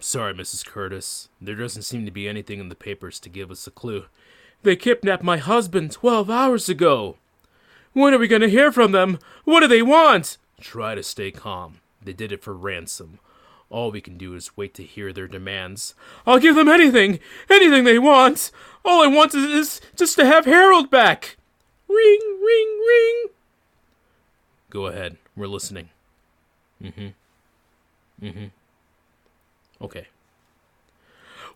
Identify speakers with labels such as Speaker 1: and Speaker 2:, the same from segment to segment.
Speaker 1: Sorry, Mrs. Curtis. There doesn't seem to be anything in the papers to give us a clue. They kidnapped my husband 12 hours ago. When are we going to hear from them? What do they want? Try to stay calm. They did it for ransom. All we can do is wait to hear their demands. I'll give them anything, anything they want. All I want is, just to have Harold back. Ring, ring, ring. Go ahead. We're listening. Mm-hmm. Mm-hmm. Okay.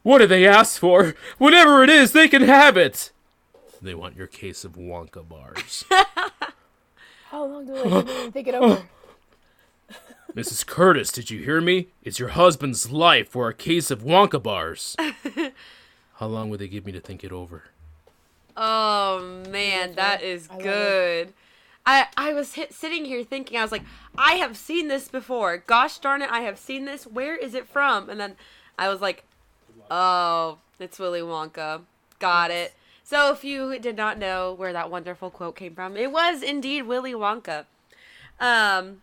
Speaker 1: What do they ask for? Whatever it is, they can have it. They want your case of Wonka bars.
Speaker 2: How long do I need to think it over?
Speaker 1: Mrs. Curtis, did you hear me? It's your husband's life for a case of Wonka bars. How long would they give me to think it over?
Speaker 3: Oh man, that is
Speaker 2: I
Speaker 3: good. I I was hit, sitting here thinking I was like, I have seen this before. Gosh darn it, I have seen this. Where is it from? And then I was like, oh, it's Willy Wonka. Got it. So if you did not know where that wonderful quote came from, it was indeed Willy Wonka. Um,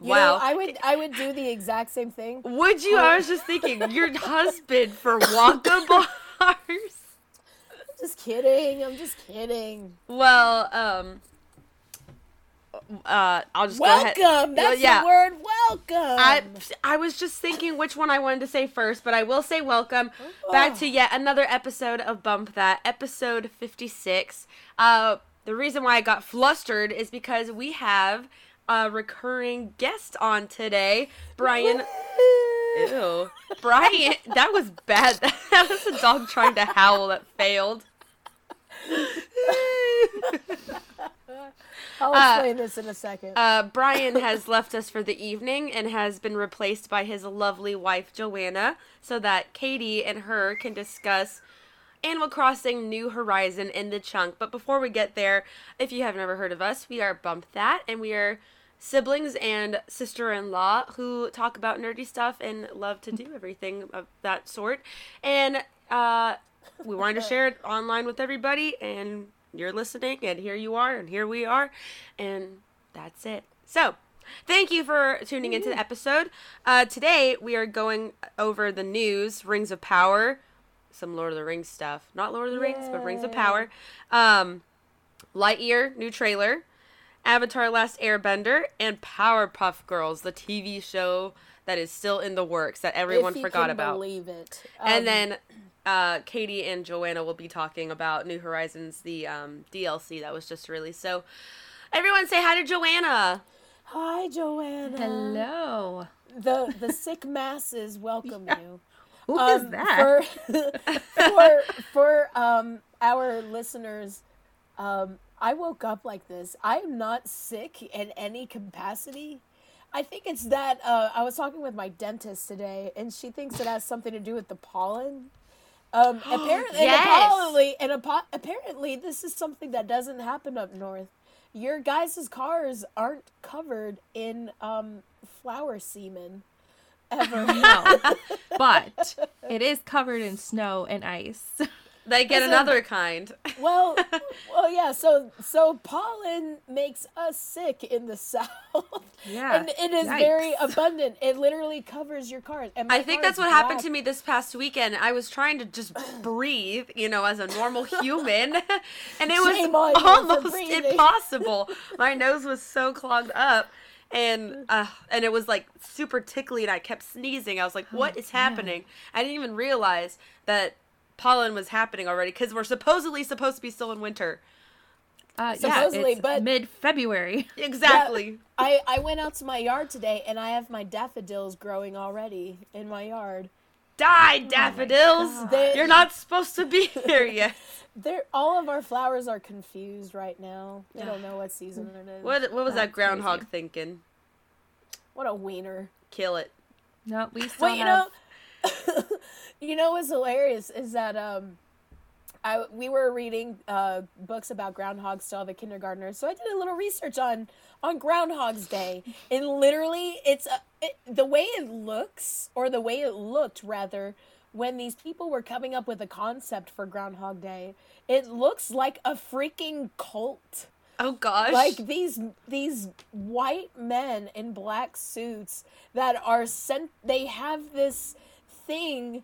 Speaker 2: You
Speaker 3: wow.
Speaker 2: know, I would I would do the exact same thing.
Speaker 3: Would you? I was just thinking, your husband for Wonka bars.
Speaker 2: Just kidding. I'm just kidding.
Speaker 3: Well, um, uh, I'll just go ahead.
Speaker 2: Welcome. That's
Speaker 3: yeah.
Speaker 2: the word. Welcome.
Speaker 3: I I was just thinking which one I wanted to say first, but I will say welcome back to yet another episode of Bump That, episode 56. Uh, the reason why I got flustered is because we have a recurring guest on today, Brian. Ew, Brian, that was bad. That was a dog trying to howl that failed.
Speaker 2: I'll
Speaker 3: uh,
Speaker 2: explain this in a second.
Speaker 3: Uh, Brian has left us for the evening and has been replaced by his lovely wife Joanna, so that Katie and her can discuss Animal Crossing New Horizon in the chunk. But before we get there, if you have never heard of us, we are Bump That, and we are siblings and sister-in-law who talk about nerdy stuff and love to do everything of that sort. And uh, we wanted to share it online with everybody, and you're listening, and here you are, and here we are, and that's it. So, thank you for tuning into the episode. Uh, today, we are going over the news, Rings of Power, some Lord of the Rings stuff. Not Lord of the Rings, but Rings of Power. Um, Lightyear, new trailer. Avatar Last Airbender, and Powerpuff Girls, the TV show that is still in the works that everyone forgot about.
Speaker 2: Believe it.
Speaker 3: And
Speaker 2: Um,
Speaker 3: then uh, Katie and Joanna will be talking about New Horizons, the um, DLC that was just released. So, everyone say hi to Joanna.
Speaker 2: hi, Joanna.
Speaker 4: Hello.
Speaker 2: The the sick masses welcome you.
Speaker 4: Who is
Speaker 2: Um,
Speaker 4: that?
Speaker 2: For for for um our listeners, um, I woke up like this. I am not sick in any capacity. I think it's that uh, I was talking with my dentist today, and she thinks it has something to do with the pollen. Um, apparently, and apparently, and apo- apparently, this is something that doesn't happen up north. Your guys' cars aren't covered in um, flower semen ever.
Speaker 4: no. But it is covered in snow and ice.
Speaker 3: They get another kind.
Speaker 2: Well, well, yeah. So, so pollen makes us sick in the south.
Speaker 4: Yeah.
Speaker 2: and it is very abundant. It literally covers your cars. And
Speaker 3: I think
Speaker 2: car
Speaker 3: that's what happened to me this past weekend. I was trying to just breathe, you know, as a normal human, and it was almost impossible. My nose was so clogged up, and uh, and it was like super tickly, and I kept sneezing. I was like, "What is happening?" I didn't even realize that pollen was happening already because we're supposedly supposed to be still in winter.
Speaker 4: Uh,
Speaker 2: Supposedly,
Speaker 4: yeah, it's
Speaker 2: but-
Speaker 4: mid February.
Speaker 3: Exactly.
Speaker 2: I I went out to my yard today, and I have my daffodils growing already in my yard.
Speaker 3: Die, daffodils!
Speaker 2: They-
Speaker 3: You're not supposed to be here yet.
Speaker 2: They're all of our flowers are confused right now. They don't know what season it is.
Speaker 3: What what was that groundhog
Speaker 4: crazy.
Speaker 3: thinking?
Speaker 2: What a wiener.
Speaker 3: Kill it.
Speaker 4: No, we still
Speaker 2: Well, you know, you know what's hilarious is that um, I we were reading uh books about groundhogs to all the kindergartners, so I did a little research on on Groundhog's Day, and literally, it's a, it, the way it looks, or the way it looked rather, when these people were coming up with a concept for Groundhog Day. It looks like a freaking cult
Speaker 3: Oh gosh.
Speaker 2: like these these white men in black suits that are sent they have this thing,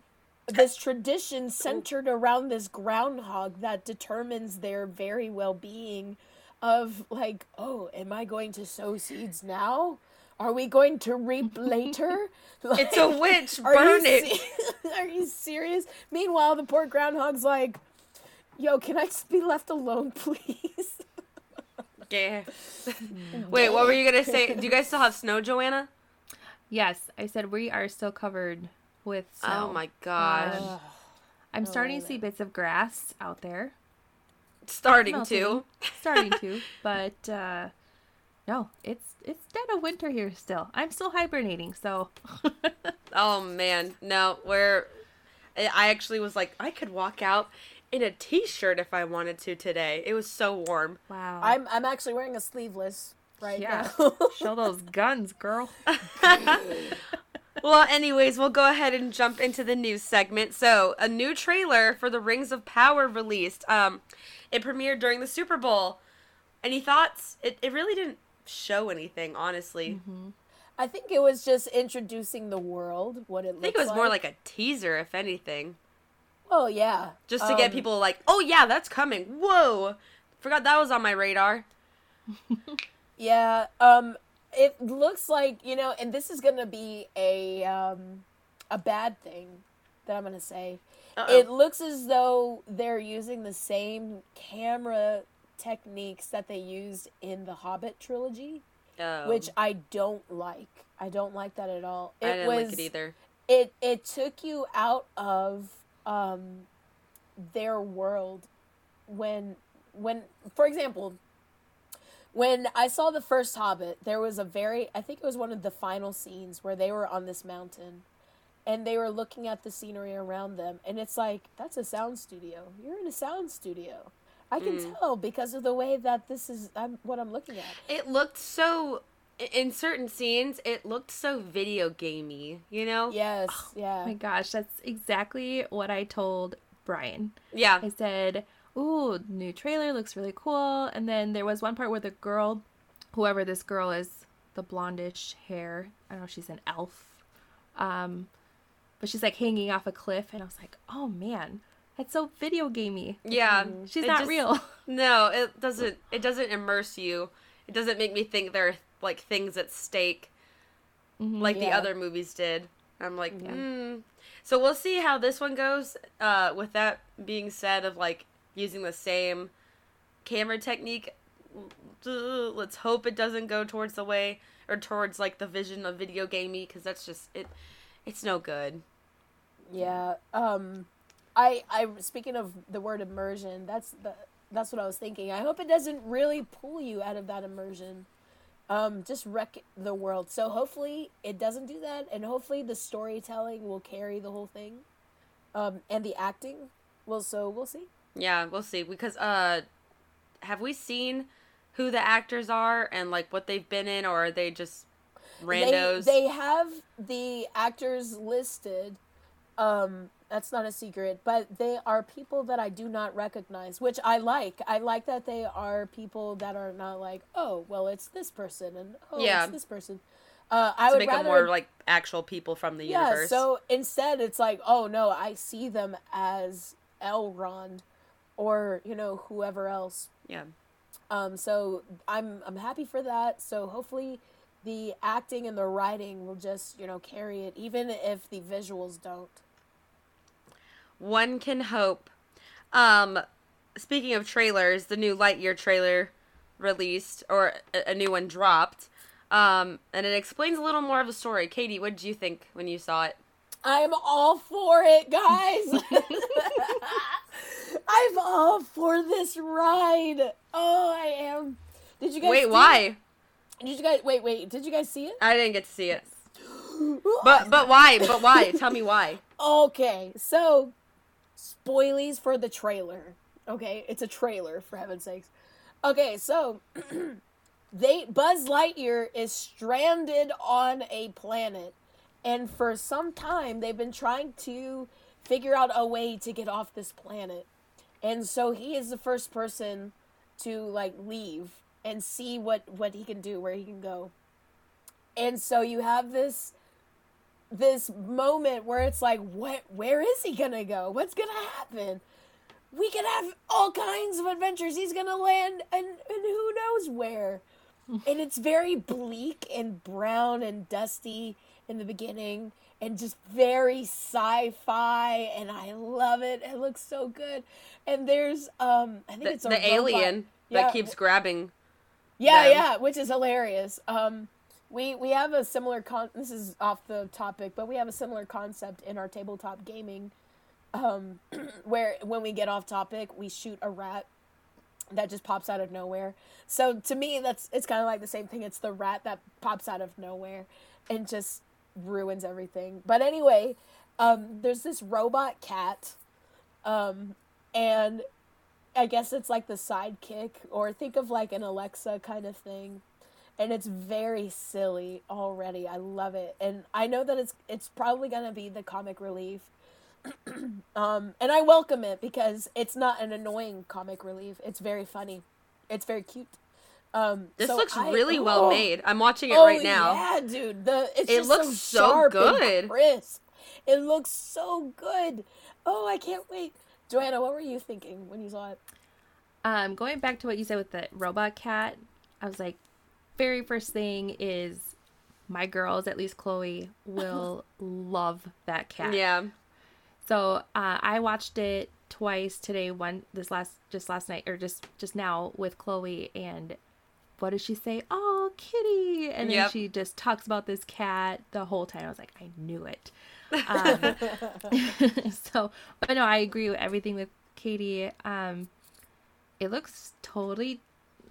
Speaker 2: this tradition centered around this groundhog that determines their very well being of like, oh, am I going to sow seeds now? Are we going to reap later?
Speaker 3: It's a witch.
Speaker 2: are
Speaker 3: Burn
Speaker 2: you
Speaker 3: it.
Speaker 2: se- are you serious? Meanwhile, the poor groundhog's like, yo, can I just be left alone, please?
Speaker 3: Yeah. Wait, what were you gonna say? Do you guys still have snow, Joanna?
Speaker 4: Yes, I said we are still covered with snow.
Speaker 3: Oh my gosh.
Speaker 4: Um, I'm starting to see bits of grass out there.
Speaker 3: Starting to.
Speaker 4: Starting to, but uh no, it's it's dead of winter here still. I'm still hibernating, so
Speaker 3: Oh man, no. We're. I I actually was like, I could walk out in a t-shirt if I wanted to today. It was so warm.
Speaker 4: wow.
Speaker 2: I'm I'm actually wearing a sleeveless right
Speaker 4: yeah.
Speaker 2: now.
Speaker 4: Show those guns, girl.
Speaker 3: Well, anyways, we'll go ahead and jump into the news segment. So, a new trailer for the Rings of Power released. Um, it premiered during the Super Bowl. Any thoughts? It it really didn't show anything, honestly.
Speaker 2: I think it was just introducing the world, what it
Speaker 3: I think it was more like a teaser, if anything,
Speaker 2: Oh yeah,
Speaker 3: just to get
Speaker 2: Um,
Speaker 3: people like, "Oh yeah, that's coming." Whoa, forgot that was on my radar.
Speaker 2: Yeah, um, it looks like you know, and this is gonna be a um, a bad thing that I'm gonna say.
Speaker 3: Uh-oh.
Speaker 2: It looks as though they're using the same camera techniques that they used in the Hobbit trilogy,
Speaker 3: Oh,
Speaker 2: which I don't like. I don't like that at all. It
Speaker 3: I didn't
Speaker 2: was
Speaker 3: like it either.
Speaker 2: it it took you out of um their world when when for example when I saw the first Hobbit, there was a very I think it was one of the final scenes where they were on this mountain and they were looking at the scenery around them and it's like that's a sound studio. You're in a sound studio. I can
Speaker 3: Mm.
Speaker 2: tell because of the way that this is I'm, what I'm looking at.
Speaker 3: It looked so. In certain scenes, it looked so video gamey. You know?
Speaker 2: Yes,
Speaker 4: Oh
Speaker 2: yeah.
Speaker 4: my gosh, that's exactly what I told Brian.
Speaker 3: Yeah.
Speaker 4: I said, "Ooh, new trailer looks really cool." And then there was one part where the girl, whoever this girl is, the blondish hair, I don't know, she's an elf. Um, but she's like hanging off a cliff and I was like, "Oh man, that's so video gamey."
Speaker 3: Yeah.
Speaker 4: She's not
Speaker 3: just-
Speaker 4: real.
Speaker 3: No, it doesn't. It doesn't immerse you. It doesn't make me think there are like things at stake, like the other movies did. I'm like,
Speaker 4: Yeah.
Speaker 3: hmm. So we'll see how this one goes. Uh, with that being said, of like using the same camera technique, let's hope it doesn't go towards the way or towards like the vision of video gamey because that's just it. It's no good.
Speaker 2: Yeah. Um I I speaking of the word immersion, that's the that's what I was thinking. I hope it doesn't really pull you out of that immersion. Um just wreck the world. So hopefully it doesn't do that and hopefully the storytelling will carry the whole thing. Um and the acting. Well, so we'll see.
Speaker 3: Yeah, we'll see. Because uh have we seen who the actors are and like what they've been in or are they just randos?
Speaker 2: They, they have the actors listed. Um, that's not a secret, but they are people that I do not recognize, which I like. I like that they are people that are not like, oh, well, it's this person and oh,
Speaker 3: Yeah.
Speaker 2: it's this person. Uh, I
Speaker 3: to
Speaker 2: would
Speaker 3: make
Speaker 2: rather
Speaker 3: them more like actual people from the
Speaker 2: yeah.
Speaker 3: universe.
Speaker 2: So instead, it's like, oh no, I see them as Elrond, or you know whoever else.
Speaker 3: yeah.
Speaker 2: Um, so I'm I'm happy for that. So hopefully the acting and the writing will just, you know, carry it even if the visuals don't.
Speaker 3: One can hope. Um speaking of trailers, the new Lightyear trailer released or a, a new one dropped. Um and it explains a little more of the story. Katie, what did you think when you saw it?
Speaker 2: I'm all for it, guys. I'm all for this ride. Oh, I am. Did you guys
Speaker 3: Wait, why?
Speaker 2: it? Did you guys wait, wait, did you guys see it?
Speaker 3: I didn't get to see it. But but why? But why? Tell me why.
Speaker 2: Okay, so spoilies for the trailer. Okay, it's a trailer for heaven's sakes. Okay, so they Buzz Lightyear is stranded on a planet, and for some time they've been trying to figure out a way to get off this planet, and so he is the first person to like leave and see what what he can do, where he can go, and so you have this this moment where it's like, what? Where is he gonna go? What's gonna happen? We could have all kinds of adventures. He's gonna land, and and who knows where. and it's very bleak and brown and dusty in the beginning, and just very sci-fi, and I love it. It looks so good. And there's um, I think
Speaker 3: The,
Speaker 2: it's
Speaker 3: the
Speaker 2: robot-
Speaker 3: alien
Speaker 2: Yeah,
Speaker 3: that keeps grabbing.
Speaker 2: yeah,
Speaker 3: them.
Speaker 2: yeah, which is hilarious. Um, we we have a similar con. This is off the topic, but we have a similar concept in our tabletop gaming, um, where when we get off topic, we shoot a rat that just pops out of nowhere. So to me, that's it's kind of like the same thing. It's the rat that pops out of nowhere and just ruins everything. But anyway, um, there's this robot cat, um, and I guess it's like the sidekick, or think of like an Alexa kind of thing. And it's very silly already. I love it, and I know that it's it's probably gonna be the comic relief. um, and I welcome it because it's not an annoying comic relief. It's very funny. It's very cute. Um,
Speaker 3: This
Speaker 2: so
Speaker 3: looks
Speaker 2: I-
Speaker 3: really well
Speaker 2: oh,
Speaker 3: made. I'm watching it
Speaker 2: oh,
Speaker 3: right now.
Speaker 2: Yeah, dude. The it's
Speaker 3: It
Speaker 2: just
Speaker 3: looks
Speaker 2: so,
Speaker 3: so
Speaker 2: sharp and
Speaker 3: good.
Speaker 2: crisp. It looks so good. Oh, I can't wait. Joanna, what were you thinking when you saw it?
Speaker 4: Um, going back to what you said with the robot cat, I was like, very first thing is my girls, at least Chloe, will love that cat.
Speaker 3: Yeah.
Speaker 4: So uh, I watched it twice today. One this last just last night or just just now with Chloe and what does she say? Oh, kitty! And then
Speaker 3: Yep.
Speaker 4: she just talks about this cat the whole time. I was like, I knew it. Um, so, but no, I agree with everything with Katie. Um, it looks totally,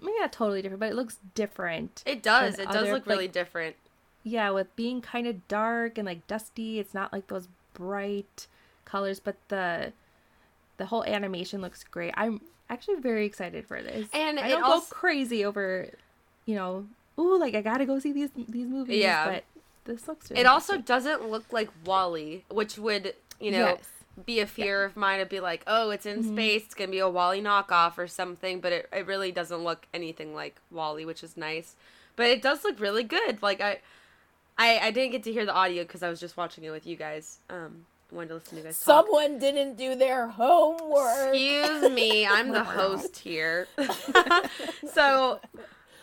Speaker 4: maybe not totally different, but it looks different.
Speaker 3: It does. It does
Speaker 4: other,
Speaker 3: look really different.
Speaker 4: yeah, with being kind of dark and like dusty, it's not like those bright colors, but the the whole animation looks great. I'm actually very excited for this.
Speaker 3: And
Speaker 4: I don't
Speaker 3: als-
Speaker 4: go crazy over, you know, ooh, like I gotta go see these these movies.
Speaker 3: Yeah.
Speaker 4: but this looks. Really
Speaker 3: It also doesn't look like WALL-E, which would, you know,
Speaker 4: Yes.
Speaker 3: be a fear of mine to be like, oh, it's in space, it's gonna be a WALL-E knockoff or something, but it, it really doesn't look anything like WALL-E, which is nice. But it does look really good. Like I, I, I didn't get to hear the audio because I was just watching it with you guys. Um, wanted to listen to you guys talk.
Speaker 2: Someone didn't do their homework.
Speaker 3: Excuse me, I'm the host here. so,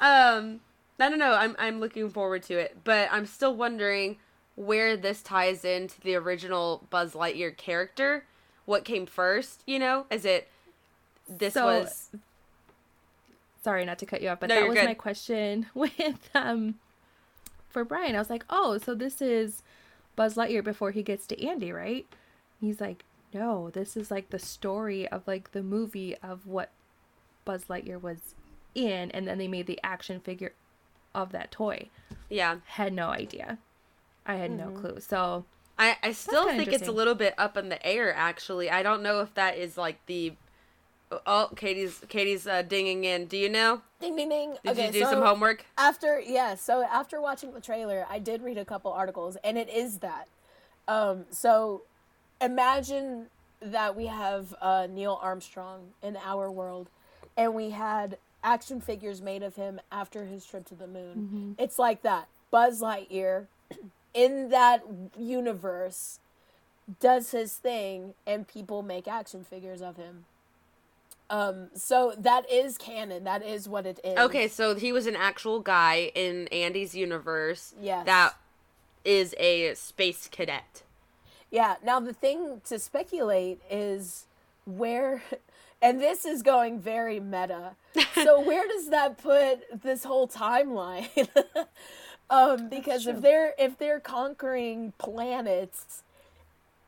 Speaker 3: um, I don't know. I'm I'm looking forward to it, but I'm still wondering where this ties into the original Buzz Lightyear character. What came first? You know, is it this
Speaker 4: So,
Speaker 3: was
Speaker 4: sorry not to cut you off, but
Speaker 3: No,
Speaker 4: that was
Speaker 3: good.
Speaker 4: my question with um for Brian. I was like, oh, so this is Buzz Lightyear before he gets to Andy, right? He's like, no, this is like the story of like the movie of what Buzz Lightyear was in, and then they made the action figure of that toy.
Speaker 3: yeah.
Speaker 4: Had no idea. I had
Speaker 3: Mm-hmm.
Speaker 4: no clue. So
Speaker 3: I I still think it's a little bit up in the air. Actually, I don't know if that is like the. Oh, Katie's Katie's uh, dinging in. Do you know?
Speaker 2: Ding ding ding.
Speaker 3: Did
Speaker 2: okay,
Speaker 3: you do
Speaker 2: so
Speaker 3: some homework?
Speaker 2: After yeah, so after watching the trailer, I did read a couple articles, and it is that. Um, so imagine that we have uh, Neil Armstrong in our world, and we had action figures made of him after his trip to the moon. It's like that. Buzz Lightyear in that universe does his thing, and people make action figures of him. Um, so that is canon. That is what it is.
Speaker 3: Okay, so he was an actual guy in Andy's universe.
Speaker 2: Yes.
Speaker 3: That is a space cadet.
Speaker 2: Yeah. Now the thing to speculate is where, and this is going very meta. So where does that put this whole timeline? um, because if they're if they're conquering planets,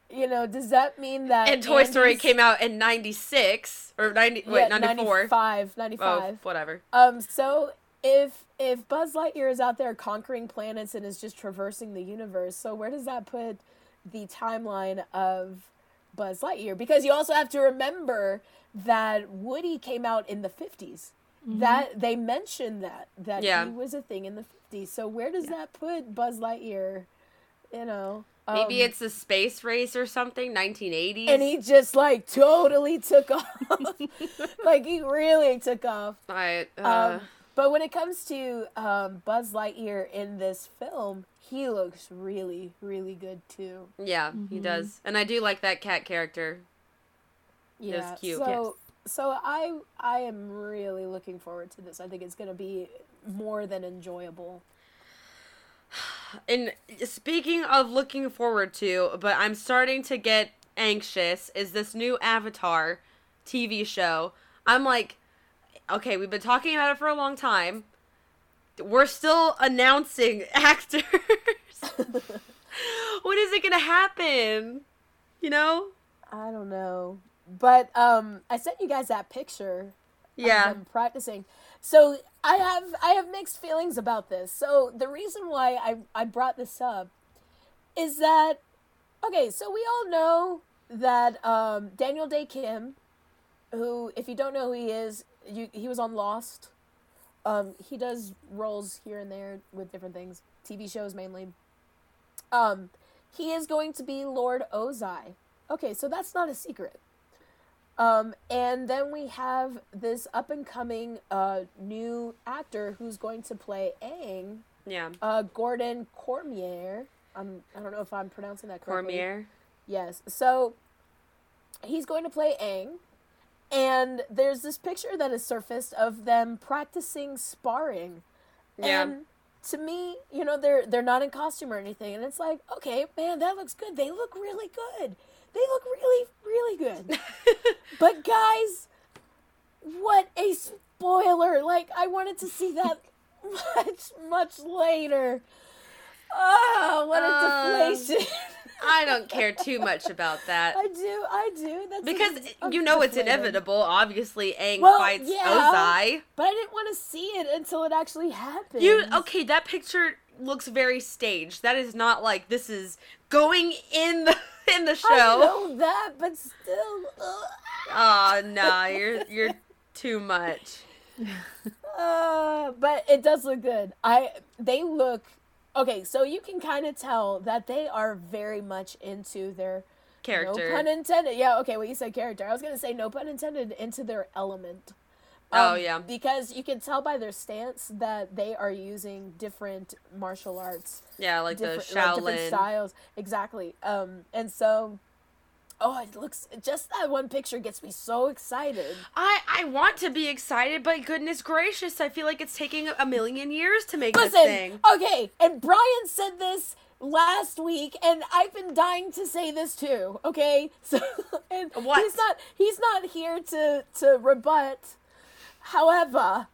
Speaker 2: you know, does that mean that
Speaker 3: And Toy Story came out in 96 or 90 wait, 94.
Speaker 2: 95, 95.
Speaker 3: Oh, whatever.
Speaker 2: Um, so if if Buzz Lightyear is out there conquering planets and is just traversing the universe, so where does that put the timeline of Buzz Lightyear? Because you also have to remember that Woody came out in the 50s. That they mentioned that that
Speaker 3: Yeah.
Speaker 2: he was a thing in the 50s. So where does that put Buzz Lightyear? You know,
Speaker 3: Maybe
Speaker 2: um,
Speaker 3: it's a space race or something, 1980s.
Speaker 2: and he just like totally took off. like he really took off.
Speaker 3: I, uh,
Speaker 2: Um, But when it comes to um, Buzz Lightyear in this film, he looks really, really good too.
Speaker 3: Yeah, he does. And I do like that cat character.
Speaker 2: Yeah,
Speaker 3: was cute.
Speaker 2: So, so I, I am really looking forward to this. I think it's going to be more than enjoyable.
Speaker 3: And speaking of looking forward to, but I'm starting to get anxious, is this new Avatar TV show. I'm like, okay, we've been talking about it for a long time. We're still announcing actors. when is it gonna happen? You know?
Speaker 2: I don't know, but um, I sent you guys that picture.
Speaker 3: Yeah.
Speaker 2: them practicing. So I have I have mixed feelings about this. So the reason why I I brought this up is that okay. So we all know that um, Daniel Dae Kim, who if you don't know who he is, you he was on Lost. Um, he does roles here and there with different things, TV shows mainly. Um, he is going to be Lord Ozai. Okay, so that's not a secret. Um, and then we have this up and coming uh, new actor who's going to play Aang,
Speaker 3: Yeah.
Speaker 2: uh, Gordon Cormier. Um, I don't know if I'm pronouncing that correctly.
Speaker 3: Cormier.
Speaker 2: Yes. So he's going to play Aang. And there's this picture that has surfaced of them practicing sparring.
Speaker 3: Yeah.
Speaker 2: And to me, you know, they're they're not in costume or anything. And it's like, okay, man, that looks good. They look really good. They look really, really good. but guys, what a spoiler. Like I wanted to see that much, much later. Oh, what a
Speaker 3: Uh,
Speaker 2: deflation.
Speaker 3: I don't care too much about that.
Speaker 2: I do, I do. That's
Speaker 3: Because
Speaker 2: a
Speaker 3: you know it's inevitable. Obviously, Aang
Speaker 2: Well,
Speaker 3: fights
Speaker 2: yeah.
Speaker 3: Ozai.
Speaker 2: But I didn't want to see it until it actually happened.
Speaker 3: You okay? That picture looks very staged. That is not like this is going in the in the show.
Speaker 2: I know that, but still. ugh.
Speaker 3: Oh nah, you're you're too much.
Speaker 2: Uh, but it does look good. I they look okay. So you can kind of tell that they are very much into their
Speaker 3: Character.
Speaker 2: No pun intended. Yeah. Okay. Well, you said character. I was gonna say no pun intended into their element.
Speaker 3: Oh,
Speaker 2: Um,
Speaker 3: yeah.
Speaker 2: Because you can tell by their stance that they are using different martial arts
Speaker 3: yeah, like the
Speaker 2: different, like, different
Speaker 3: Shaolin.
Speaker 2: styles. Exactly. Um, and so, oh, it looks just that one picture gets me so excited.
Speaker 3: I I want to be excited, but goodness gracious, I feel like it's taking a million years to make this thing.
Speaker 2: okay, and Brian said this last week, and I've been dying to say this too. Okay, so and
Speaker 3: What?
Speaker 2: he's not he's not here to to rebut. However,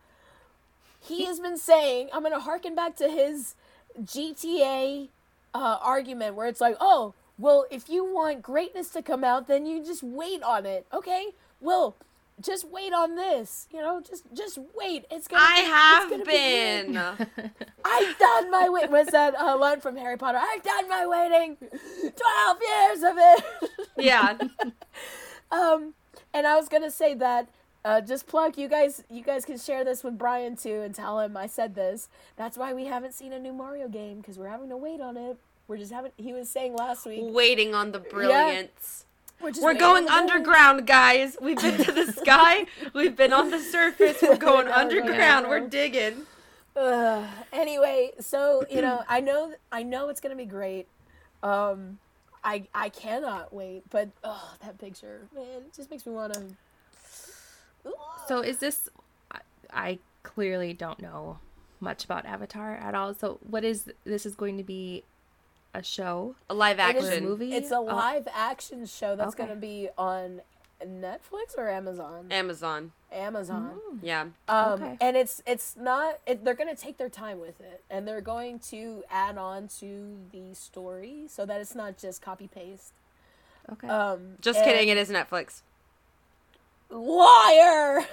Speaker 2: he has been saying I'm going to harken back to his GTA uh, argument where it's like, oh, well, if you want greatness to come out, then you just wait on it. Okay, well. Just wait on this, you know. Just, just wait. It's gonna.
Speaker 3: I
Speaker 2: be-
Speaker 3: have
Speaker 2: gonna
Speaker 3: been.
Speaker 2: great. I've done my wait. Was that uh, line from Harry Potter? I've done my waiting. Twelve years of it.
Speaker 3: yeah.
Speaker 2: um, and I was gonna say that. Uh, just plug you guys. You guys can share this with Brian too, and tell him I said this. That's why we haven't seen a new Mario game because we're having to wait on it. We're just having. He was saying last week.
Speaker 3: Waiting on the brilliance.
Speaker 2: We're,
Speaker 3: We're going underground, guys. We've been to the sky. We've been on the surface. We're going
Speaker 2: No,
Speaker 3: underground. We're digging.
Speaker 2: Ugh. anyway, so you know, I know, I know it's gonna be great. Um, I I cannot wait. But oh, that picture, man, it just makes me want to.
Speaker 4: So is this? I- I clearly don't know much about Avatar at all. So what is this? Is going to be a show?
Speaker 3: A live
Speaker 2: It is-
Speaker 3: action.
Speaker 4: movie?
Speaker 2: It's a
Speaker 4: Oh.
Speaker 2: live action show that's
Speaker 4: Okay.
Speaker 2: gonna be on Netflix or Amazon.
Speaker 3: Amazon.
Speaker 2: Amazon.
Speaker 3: Yeah.
Speaker 2: Um,
Speaker 4: Okay.
Speaker 2: and it's it's not. It, they're gonna take their time with it, and they're going to add on to the story so that it's not just copy paste.
Speaker 4: Okay.
Speaker 2: Um,
Speaker 3: Just
Speaker 2: and-
Speaker 3: kidding. It is Netflix.
Speaker 2: Liar.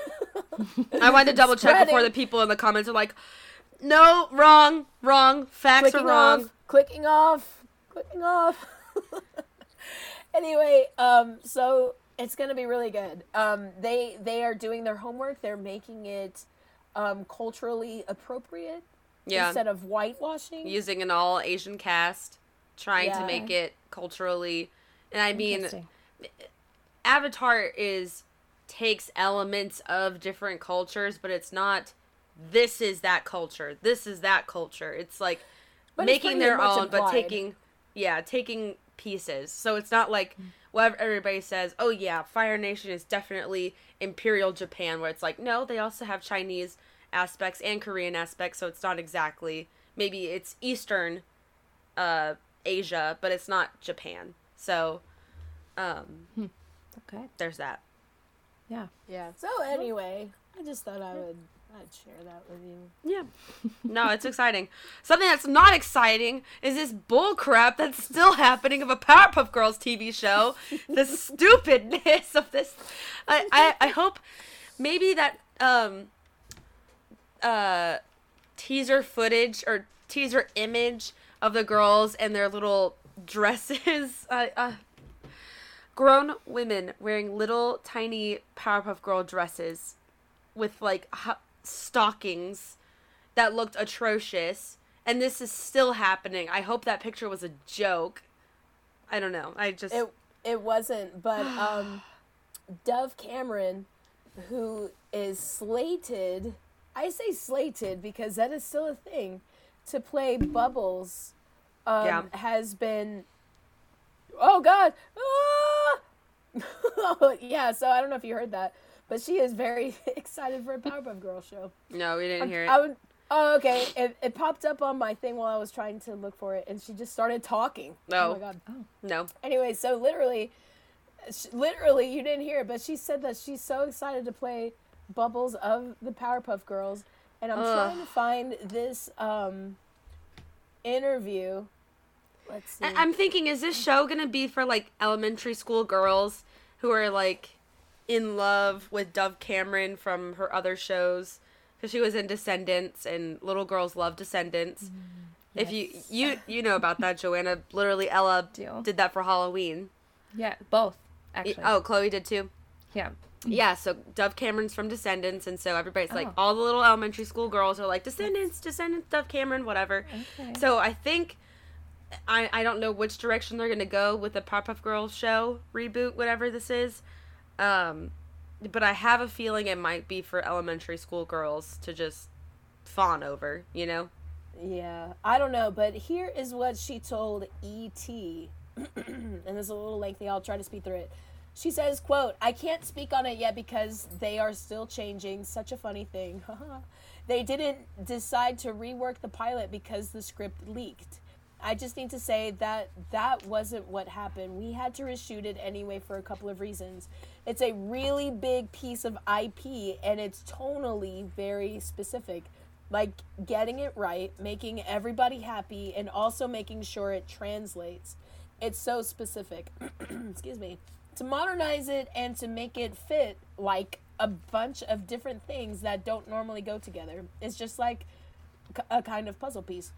Speaker 3: I wanted to double check before the people in the comments are like, no, wrong, wrong. Facts
Speaker 2: clicking
Speaker 3: are wrong.
Speaker 2: off, clicking off, clicking off. anyway, um, so it's gonna be really good. Um, they they are doing their homework. They're making it um, culturally appropriate
Speaker 3: Yeah.
Speaker 2: instead of whitewashing.
Speaker 3: Using an all Asian cast, trying to make it culturally. And I mean, Avatar is takes elements of different cultures, but it's not this is that culture. This is that culture. It's like
Speaker 2: But
Speaker 3: making
Speaker 2: pretty
Speaker 3: their own, but taking yeah, taking pieces. So it's not like what everybody says. Oh yeah, Fire Nation is definitely Imperial Japan, where it's like no, they also have Chinese aspects and Korean aspects. So it's not exactly maybe it's Eastern uh, Asia, but it's not Japan. So um,
Speaker 4: Okay.
Speaker 3: there's that.
Speaker 4: Yeah.
Speaker 2: Yeah. So anyway, I just thought I would I'd share that with you.
Speaker 3: Yeah. No, it's exciting. Something that's not exciting is this bull crap that's still happening of a Powerpuff Girls TV show. the stupidness of this. I, I, I hope maybe that um uh teaser footage or teaser image of the girls and their little dresses. Uh, uh, grown women wearing little tiny Powerpuff Girl dresses with like hu- stockings that looked atrocious and this is still happening i hope that picture was a joke i don't know i just
Speaker 2: It it wasn't, but um, Dove Cameron, who is slated, I say slated because that is still a thing, to play Bubbles, um,
Speaker 3: Yeah.
Speaker 2: has been. Oh God! Ah! yeah, so I don't know if you heard that, but she is very excited for a Powerpuff Girls show.
Speaker 3: no we didn't hear it
Speaker 2: I would. Oh, okay. It, it popped up on my thing while I was trying to look for it, and she just started talking.
Speaker 3: No.
Speaker 2: Oh my god.
Speaker 3: no
Speaker 2: Anyway, so literally, sh- literally, you didn't hear it, but she said that she's so excited to play Bubbles of the Powerpuff Girls, and I'm
Speaker 3: Ugh.
Speaker 2: trying to find this um interview. Let's see.
Speaker 3: I- i'm thinking is this show gonna be for like elementary school girls who are like in love with dove cameron from her other shows because she was in descendants and little girls love descendants mm, if you you you know about that joanna literally ella
Speaker 4: Do.
Speaker 3: did that for halloween
Speaker 4: Yeah. Both. Actually.
Speaker 3: Oh, Chloe did too.
Speaker 4: Yeah.
Speaker 3: Yeah, so Dove Cameron's from Descendants, and so everybody's like,
Speaker 4: Oh.
Speaker 3: all the little elementary school girls are like, Descendants, Descendants, Dove Cameron, whatever.
Speaker 4: Okay.
Speaker 3: So I think, I, I don't know which direction they're to go with the Powerpuff Girls show, reboot, whatever this is. Um, but I have a feeling it might be for elementary school girls to just fawn over, you know?
Speaker 2: Yeah, I don't know, but here is what she told ET. and this is a little lengthy. I'll try to speed through it. She says, quote, I can't speak on it yet because they are still changing. Such a funny thing. they didn't decide to rework the pilot because the script leaked. I just need to say that that wasn't what happened. We had to reshoot it anyway for a couple of reasons. It's a really big piece of IP and it's tonally very specific. Like getting it right, making everybody happy, and also making sure it translates. It's so specific. Excuse me. To modernize it and to make it fit like a bunch of different things that don't normally go together. It's just like a kind of puzzle piece.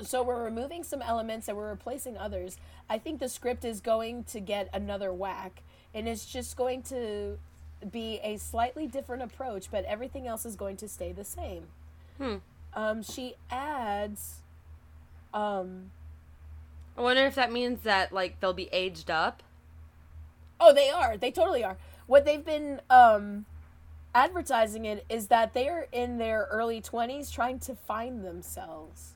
Speaker 2: So we're removing some elements and we're replacing others. I think the script is going to get another whack and it's just going to be a slightly different approach, but everything else is going to stay the same.
Speaker 3: Hmm.
Speaker 2: Um, she adds, um,
Speaker 3: I wonder if that means that, like, they'll be aged up.
Speaker 2: Oh, they are. They totally are. What they've been um advertising it is that they are in their early 20s trying to find themselves.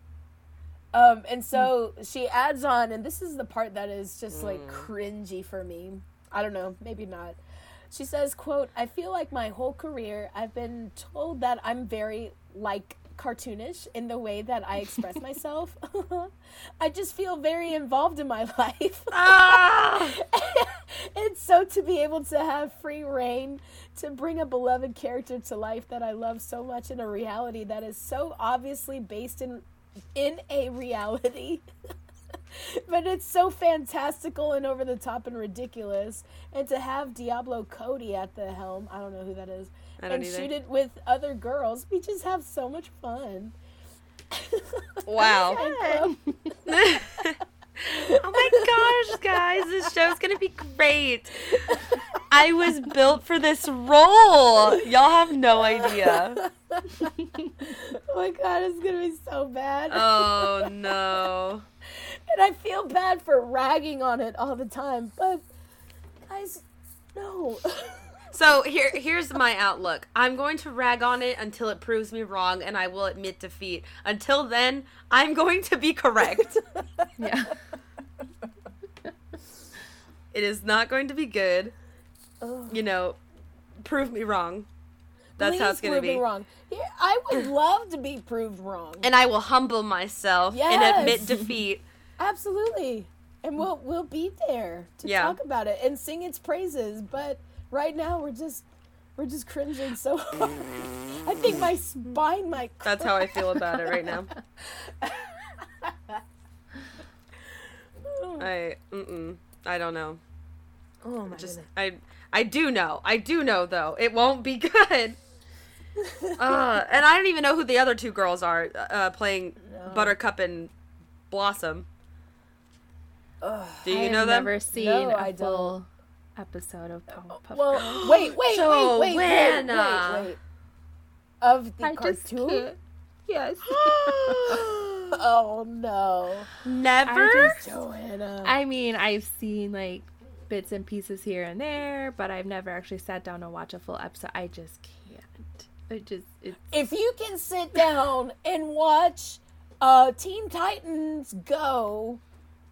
Speaker 2: Um and so she adds on and this is the part that is just like cringy for me. I don't know, maybe not. She says, quote, I feel like my whole career I've been told that I'm very like cartoonish in the way that I express myself. I just feel very involved in my life.
Speaker 3: Ah!
Speaker 2: and so to be able to have free rein to bring a beloved character to life that I love so much in a reality that is so obviously based in in a reality. but it's so fantastical and over the top and ridiculous. And to have Diablo Cody at the helm, I don't know who that is,
Speaker 3: I don't
Speaker 2: and
Speaker 3: either.
Speaker 2: shoot it with other girls, we just have so much fun.
Speaker 3: Wow. Oh my gosh, guys, this show's gonna be great. I was built for this role. Y'all have no idea.
Speaker 2: oh my god, it's gonna be so bad.
Speaker 3: Oh no.
Speaker 2: and I feel bad for ragging on it all the time, but guys, no.
Speaker 3: So here here's my outlook. I'm going to rag on it until it proves me wrong and I will admit defeat. Until then, I'm going to be correct.
Speaker 4: Yeah.
Speaker 3: it is not going to be good. You know, prove me wrong. That's how it's going to
Speaker 2: prove me wrong. Yeah, I would love to be proved wrong.
Speaker 3: And I will humble myself and admit defeat.
Speaker 2: Absolutely. And we'll we'll be there to
Speaker 3: Yeah.
Speaker 2: talk about it and sing its praises. But right now we're just we're just cringing so hard. I think my spine might
Speaker 3: That's how I feel about it right now. I mm-mm, I don't know.
Speaker 2: Oh my
Speaker 3: Just
Speaker 2: goodness.
Speaker 3: I I do know. I do know though. It won't be good. uh, and I don't even know who the other two girls are uh, playing Buttercup and Blossom. Do you
Speaker 4: I've
Speaker 3: know them?
Speaker 4: never seen
Speaker 2: No,
Speaker 4: a
Speaker 2: I
Speaker 4: full episode of Powerpuff
Speaker 2: Well,
Speaker 4: Girls.
Speaker 2: wait, wait, wait, wait, wait, wait,
Speaker 3: Joanna.
Speaker 2: wait. Of the
Speaker 4: I
Speaker 2: cartoon?
Speaker 4: Yes.
Speaker 2: Oh no.
Speaker 3: Never.
Speaker 4: I just-
Speaker 2: Joanna.
Speaker 4: I mean, I've seen like bits and pieces here and there, but I've never actually sat down and watched a full episode. I just can't. It just it's
Speaker 2: if you can sit down and watch uh Teen Titans Go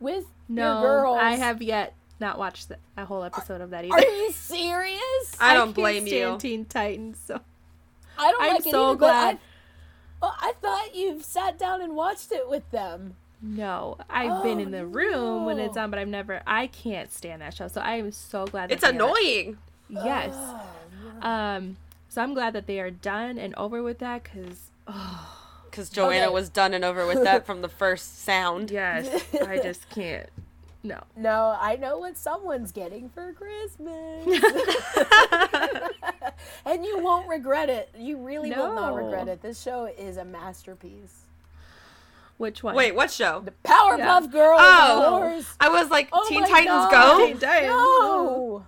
Speaker 2: with
Speaker 4: no.
Speaker 2: your girls.
Speaker 4: I have yet not watched the, a whole episode of that either.
Speaker 2: Are you serious?
Speaker 3: I don't
Speaker 4: can't
Speaker 3: blame
Speaker 4: stand
Speaker 3: you.
Speaker 4: Teen Titans. So
Speaker 2: I don't
Speaker 4: I'm
Speaker 2: like it
Speaker 4: so
Speaker 2: either,
Speaker 4: glad.
Speaker 2: But I, well, I thought you've sat down and watched it with them.
Speaker 4: no, I've been
Speaker 2: Oh,
Speaker 4: in the room when it's on, but I've never. I can't stand that show. So I am so glad. That
Speaker 3: It's
Speaker 4: they are-
Speaker 3: annoying.
Speaker 4: Yes.
Speaker 2: Oh,
Speaker 4: Um. So I'm glad that they are done and over with that because
Speaker 3: Because Joanna
Speaker 2: Okay.
Speaker 3: was done and over with that from the first sound.
Speaker 4: yes, I just can't. No.
Speaker 2: No, I know what someone's getting for Christmas. and you won't regret it. You really will not regret it. This show is a masterpiece.
Speaker 4: Which one?
Speaker 3: Wait, what show?
Speaker 2: The Powerpuff
Speaker 4: Yeah.
Speaker 2: Girls,
Speaker 3: Oh. I was like,
Speaker 2: Oh
Speaker 3: Teen Titans
Speaker 2: God.
Speaker 3: Go?
Speaker 4: Teen Titans.
Speaker 2: No,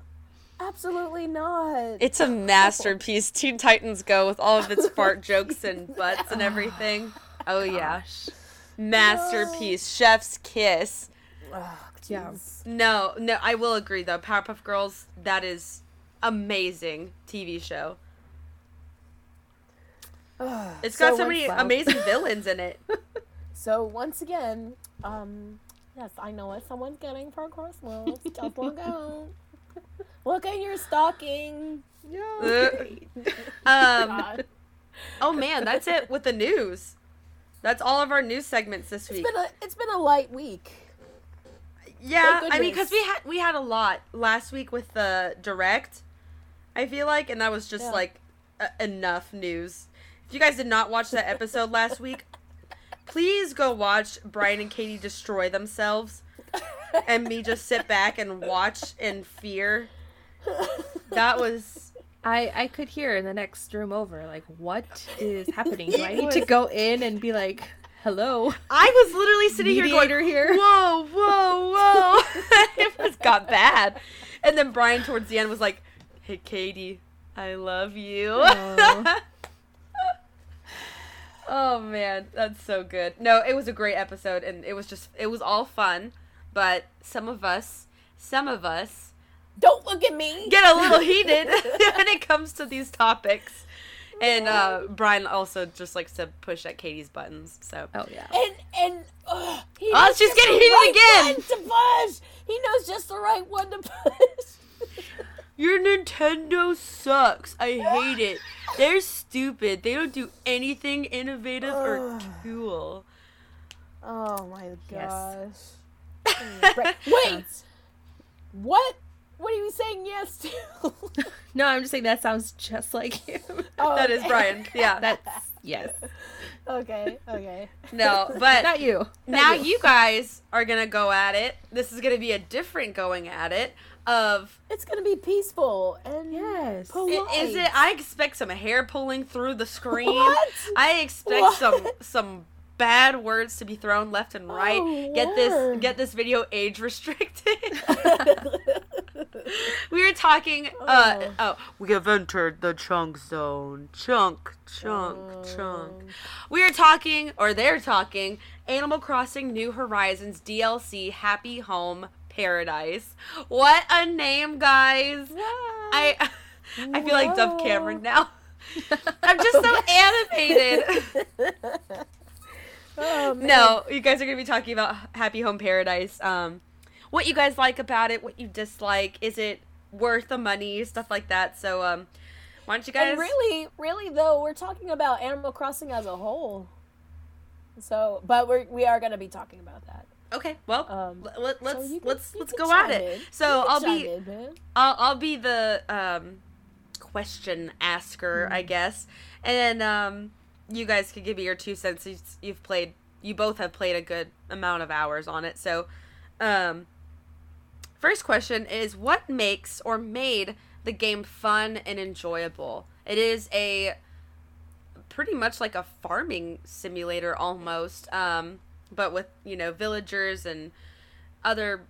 Speaker 2: absolutely not.
Speaker 3: It's a masterpiece. Teen Titans Go with all of its fart jokes and butts and everything. Oh, yeah. Masterpiece. Chef's kiss.
Speaker 4: Yeah.
Speaker 3: No, no, I will agree though. Powerpuff Girls, that is amazing TV show.
Speaker 2: Ugh.
Speaker 3: It's got so,
Speaker 2: once-
Speaker 3: many amazing villains in it.
Speaker 2: So once again, um, yes, I know what someone's getting for Christmas. Just look out. Look at your stocking.
Speaker 3: Uh, um, oh man, that's it with the news. That's all of our news segments this
Speaker 2: It's
Speaker 3: week.
Speaker 2: been a it's been a light week.
Speaker 3: Yeah, I mean, because we had we had a lot last week with the direct. I feel like, and that was just
Speaker 2: Yeah.
Speaker 3: like uh, enough news. If you guys did not watch that episode last week, please go watch Brian and Katie destroy themselves, and me just sit back and watch in fear. That was
Speaker 4: I I could hear in the next room over like what is happening? Do I need to go in and be like, "Hello,
Speaker 3: I was literally sitting here going,
Speaker 4: mediator here"?
Speaker 3: whoa, whoa, whoa. it was got bad. And then Brian towards the end was like, Hey Katie, I love you.
Speaker 4: Aw.
Speaker 3: oh man, that's so good. No, it was a great episode and it was just it was all fun, but some of us some of us
Speaker 2: Don't look at me.
Speaker 3: get a little heated when it comes to these topics. And uh, Brian also just likes to push at Katie's buttons. So
Speaker 4: Oh yeah.
Speaker 2: and and ugh, he
Speaker 3: Oh, she's
Speaker 2: just
Speaker 3: getting
Speaker 2: the
Speaker 3: heated
Speaker 2: right
Speaker 3: again.
Speaker 2: one to push. He knows just the right one to push.
Speaker 3: Your Nintendo sucks. I hate it. They're stupid. They don't do anything innovative or cool.
Speaker 2: Oh my gosh. Right. Wait. What? What are you saying yes to?
Speaker 4: No, I'm just saying that sounds just like him.
Speaker 2: Oh,
Speaker 3: That is
Speaker 2: okay.
Speaker 3: Brian. Yeah.
Speaker 4: That's yes.
Speaker 2: Okay. Okay.
Speaker 3: No, but
Speaker 4: Not you.
Speaker 3: now you guys are gonna go at it. This is gonna be a different going at it. Of
Speaker 2: It's gonna be peaceful and
Speaker 4: Yes.
Speaker 2: polite.
Speaker 3: i- is it? I expect some hair pulling through the screen.
Speaker 2: What?
Speaker 3: I expect
Speaker 2: What?
Speaker 3: some some bad words to be thrown left and right.
Speaker 2: Oh,
Speaker 3: get this get this video age restricted. we were talking uh
Speaker 2: Oh.
Speaker 3: oh we have entered the chunk zone chunk chunk chunk
Speaker 2: Um,
Speaker 3: we are talking or they're talking animal crossing new horizons dlc happy home paradise what a name guys i I feel like Dove Cameron now. I'm just so animated.
Speaker 2: Oh,
Speaker 3: no, you guys are gonna be talking about Happy Home Paradise. Um, what you guys like about it, what you dislike, is it worth the money, stuff like that. So, um, why don't you guys?
Speaker 2: And really, really though, we're talking about Animal Crossing as a whole. So, but we're we are going to be talking about that.
Speaker 3: Okay, well,
Speaker 2: Um,
Speaker 3: let, let,
Speaker 2: so
Speaker 3: let's
Speaker 2: can-
Speaker 3: let's let's go at it.
Speaker 2: in.
Speaker 3: So I'll be
Speaker 2: in.
Speaker 3: I'll I'll be the um question asker, I guess, and um you guys could give me your two cents. You've, you've played, you both have played a good amount of hours on it. So, um, first question is what makes or made the game fun and enjoyable? It is a pretty much like a farming simulator almost, um, but with you know villagers and other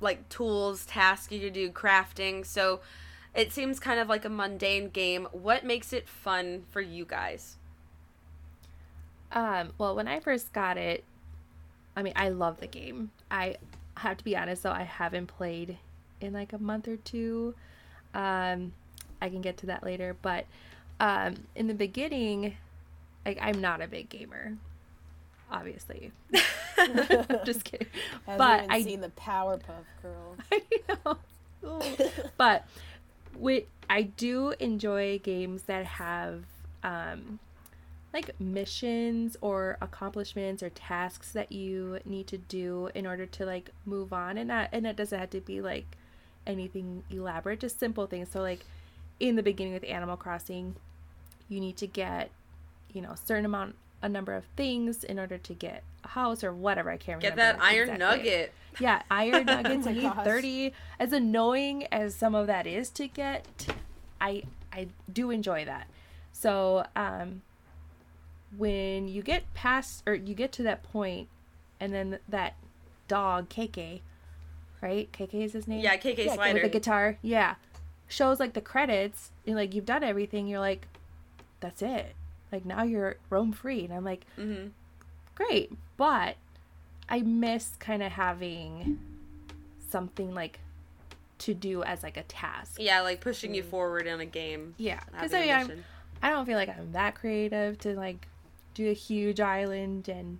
Speaker 3: like tools, tasks you could do, crafting. So it seems kind of like a mundane game. What makes it fun for you guys?
Speaker 4: Um, well, when I first got it, I mean, I love the game. I have to be honest, though, I haven't played in like a month or two. Um, I can get to that later, but um, in the beginning, like I'm not a big gamer, obviously. Just kidding.
Speaker 2: Hasn't
Speaker 4: but I
Speaker 2: seen the Powerpuff Girls.
Speaker 4: I know. but we, I do enjoy games that have um, like missions or accomplishments or tasks that you need to do in order to like move on, and that and it doesn't have to be like anything elaborate, just simple things. So like in the beginning with Animal Crossing, you need to get you know a certain amount a number of things in order to get a house or whatever. I can't remember.
Speaker 3: Get that iron
Speaker 4: exactly.
Speaker 3: nugget.
Speaker 4: Yeah, iron nuggets.
Speaker 2: Oh
Speaker 4: you
Speaker 2: my
Speaker 4: need thirty. As annoying as some of that is to get, I I do enjoy that. So um, when you get past or you get to that point, and then that dog KK, right? KK is his name.
Speaker 3: Yeah, KK
Speaker 2: Yeah,
Speaker 3: Slider.
Speaker 4: With the guitar, yeah, shows like the credits. And like you've done everything. You're like, that's it. Like now you're roam free, and I'm like,
Speaker 3: hmm
Speaker 4: great, but I miss kind of having something like to do as like a task.
Speaker 3: Yeah, like pushing you forward in a game.
Speaker 4: Yeah, because I mean, I'm. I don't feel like I'm that creative to like do a huge island and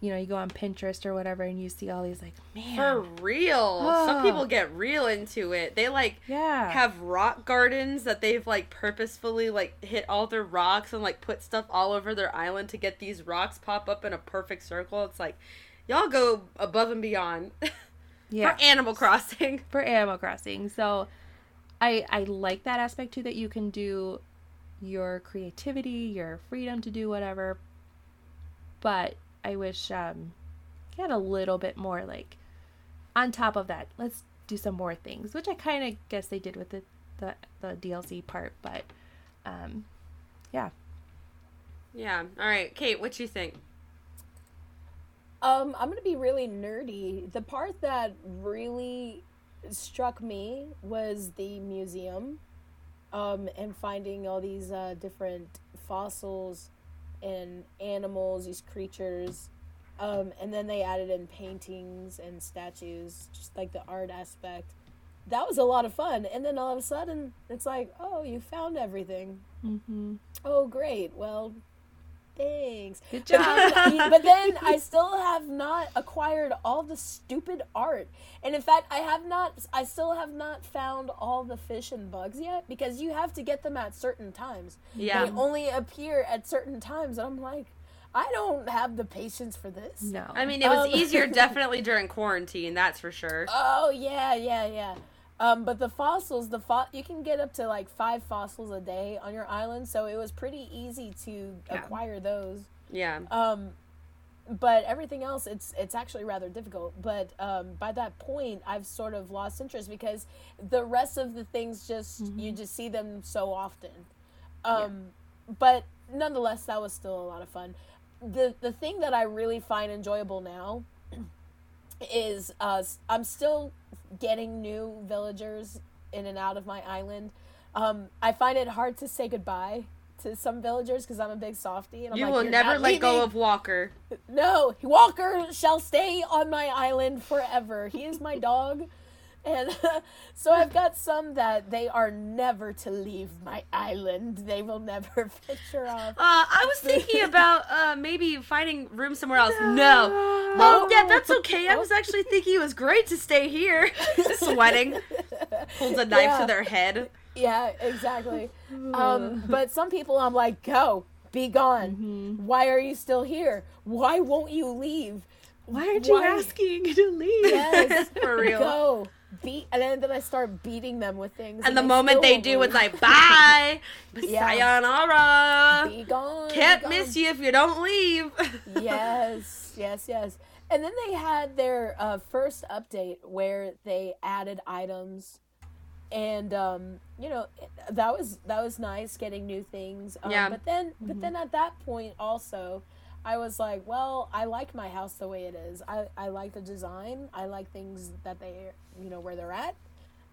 Speaker 4: you know you go on Pinterest or whatever and you see all these like man,
Speaker 3: For real. Some people get real into it. They like
Speaker 4: yeah,
Speaker 3: have rock gardens that they've like purposefully like hit all their rocks and like put stuff all over their island to get these rocks pop up in a perfect circle. It's like y'all go above and beyond
Speaker 4: yeah.
Speaker 3: for Animal Crossing.
Speaker 4: for Animal Crossing. So I I like that aspect too that you can do your creativity, your freedom to do whatever. But I wish um you had a little bit more like on top of that. Let's do some more things, which I kind of guess they did with the the the DLC part, but um yeah.
Speaker 3: Yeah. All right, Kate, what you think?
Speaker 2: Um, I'm gonna be really nerdy. The part that really struck me was the museum, um, and finding all these uh, different fossils and animals, these creatures, um, and then they added in paintings and statues, just like the art aspect. That was a lot of fun. And then all of a sudden, it's like, oh, you found everything.
Speaker 4: Mm-hmm.
Speaker 2: Oh, great. Well, thanks.
Speaker 4: Good
Speaker 2: But
Speaker 4: job.
Speaker 2: then, but then I still have not acquired all the stupid art. And in fact, I have not I still have not found all the fish and bugs yet because you have to get them at certain times.
Speaker 3: Yeah.
Speaker 2: They only appear at certain times and I'm like, I don't have the patience for this.
Speaker 4: no.
Speaker 3: I mean, it was
Speaker 2: Um,
Speaker 3: easier definitely during quarantine, that's for sure.
Speaker 2: Oh yeah, yeah, yeah. Um, but the fossils, the fo- you can get up to like five fossils a day on your island, so it was pretty easy to
Speaker 4: Yeah.
Speaker 2: acquire those.
Speaker 3: Yeah.
Speaker 2: Um, but everything else, it's it's actually rather difficult. But um, by that point, I've sort of lost interest because the rest of the things just you just see them so often. Um, But nonetheless, that was still a lot of fun. the The thing that I really find enjoyable now is uh, I'm still getting new villagers in and out of my island. Um, I find it hard to say goodbye to some villagers because I'm a big softie. And I'm
Speaker 3: You
Speaker 2: like,
Speaker 3: will never let go of Walker.
Speaker 2: No, Walker shall stay on my island forever. He is my dog, And so I've got some that they are never to leave my island. They will never venture off.
Speaker 3: Uh, I was thinking about uh, maybe finding room somewhere else. No. Oh, yeah, that's okay. I was actually thinking it was great to stay here. Sweating. Holds a knife
Speaker 2: Yeah.
Speaker 3: to their head.
Speaker 2: Yeah, exactly. Um, but some people I'm like, go, be gone. Why are you still here? Why won't you leave?
Speaker 4: Why aren't you
Speaker 2: Why-
Speaker 4: asking to leave?
Speaker 2: Yes,
Speaker 3: For real.
Speaker 2: go. Beat, and then, then I start beating them with things.
Speaker 3: And the
Speaker 2: they
Speaker 3: moment they do, it's like, bye.
Speaker 2: Yeah.
Speaker 3: Sayonara.
Speaker 2: be gone.
Speaker 3: Can't
Speaker 2: gone.
Speaker 3: miss you if you don't leave.
Speaker 2: yes, yes, yes. And then they had their uh, first update where they added items, and um, you know that was that was nice getting new things. Um,
Speaker 3: Yeah.
Speaker 2: But then, but then at that point also, I was like, well, I like my house the way it is. I I like the design. I like things that they you know where they're at.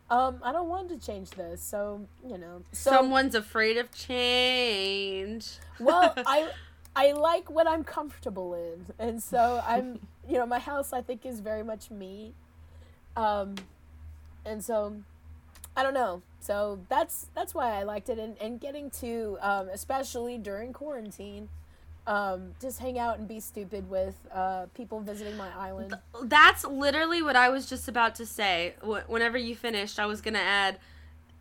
Speaker 2: Um, I don't want to change this. So you know, so
Speaker 3: Someone's afraid of change.
Speaker 2: well, I I like what I'm comfortable in, and so I'm you know my house I think is very much me, um, and so I don't know. So that's that's why I liked it, and and getting to um, especially during quarantine. Um, just hang out and be stupid with uh, people visiting my island.
Speaker 3: That's literally what I was just about to say. Whenever you finished, I was going to add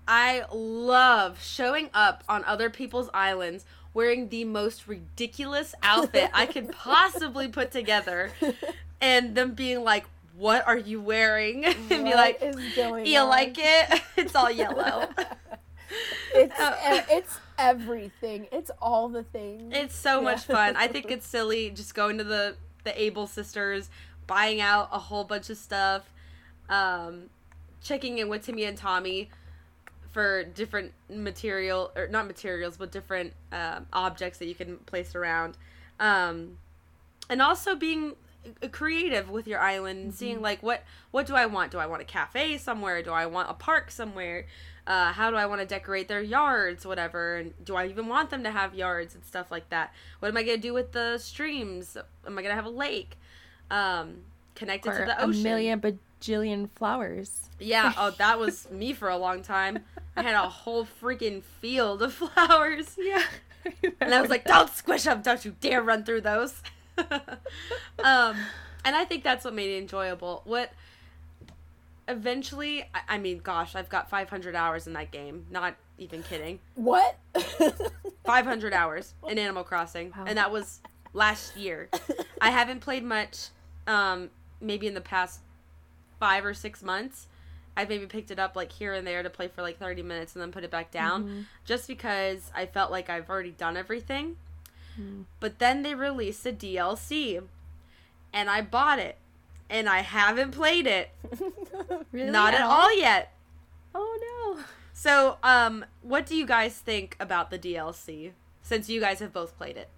Speaker 3: I love showing up on other people's islands wearing the most ridiculous outfit I could possibly put together and them being like, What are you wearing? and be like, You
Speaker 2: on?"
Speaker 3: like it? it's all yellow.
Speaker 2: It's
Speaker 3: Uh,
Speaker 2: it's everything. It's all the things.
Speaker 3: It's so
Speaker 2: Yeah.
Speaker 3: much fun. I think it's silly just going to the the Able sisters, buying out a whole bunch of stuff, um, checking in with Timmy and Tommy for different material or not materials, but different um, objects that you can place around, um, and also being creative with your island and seeing like what what do I want? Do I want a cafe somewhere? Do I want a park somewhere? Uh, how do I want to decorate their yards, whatever? And do I even want them to have yards and stuff like that? What am I gonna do with the streams? Am I gonna have a lake? Um, connected
Speaker 4: Or
Speaker 3: to the ocean?
Speaker 4: a million bajillion flowers.
Speaker 3: Yeah, oh, that was me for a long time. I had a whole freaking field of flowers.
Speaker 4: Yeah.
Speaker 3: And I was like, don't squish them. Don't you dare run through those. um, and I think that's what made it enjoyable. What eventually, I, I mean, gosh, I've got 500 hours in that game. Not even kidding.
Speaker 2: what?
Speaker 3: 500 hours in Animal Crossing.
Speaker 4: Wow.
Speaker 3: And that was last year. I haven't played much, um, maybe in the past five or six months. I've maybe picked it up like here and there to play for like 30 minutes and then put it back down just because I felt like I've already done everything. But then they released a DLC and I bought it and I haven't played it.
Speaker 4: Really?
Speaker 3: Not at all yet.
Speaker 4: Oh no.
Speaker 3: So, um, what do you guys think about the DLC since you guys have both played it?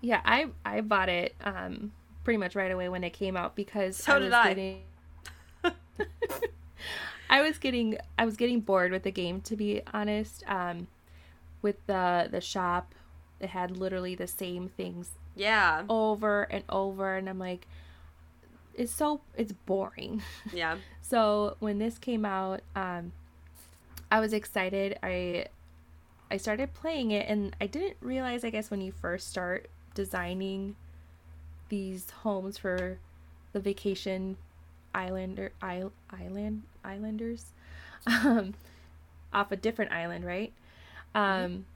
Speaker 4: Yeah, I I bought it um pretty much right away when it came out because
Speaker 3: So
Speaker 4: I
Speaker 3: did
Speaker 4: was
Speaker 3: I.
Speaker 4: getting I was getting I was getting bored with the game to be honest. Um with the the shop it had literally the same things
Speaker 3: Yeah.
Speaker 4: over and over and I'm like it's so it's boring.
Speaker 3: Yeah.
Speaker 4: So when this came out, um, I was excited. I I started playing it, and I didn't realize. I guess when you first start designing these homes for the vacation islander isle, island islanders, um, off a different island, right? Um,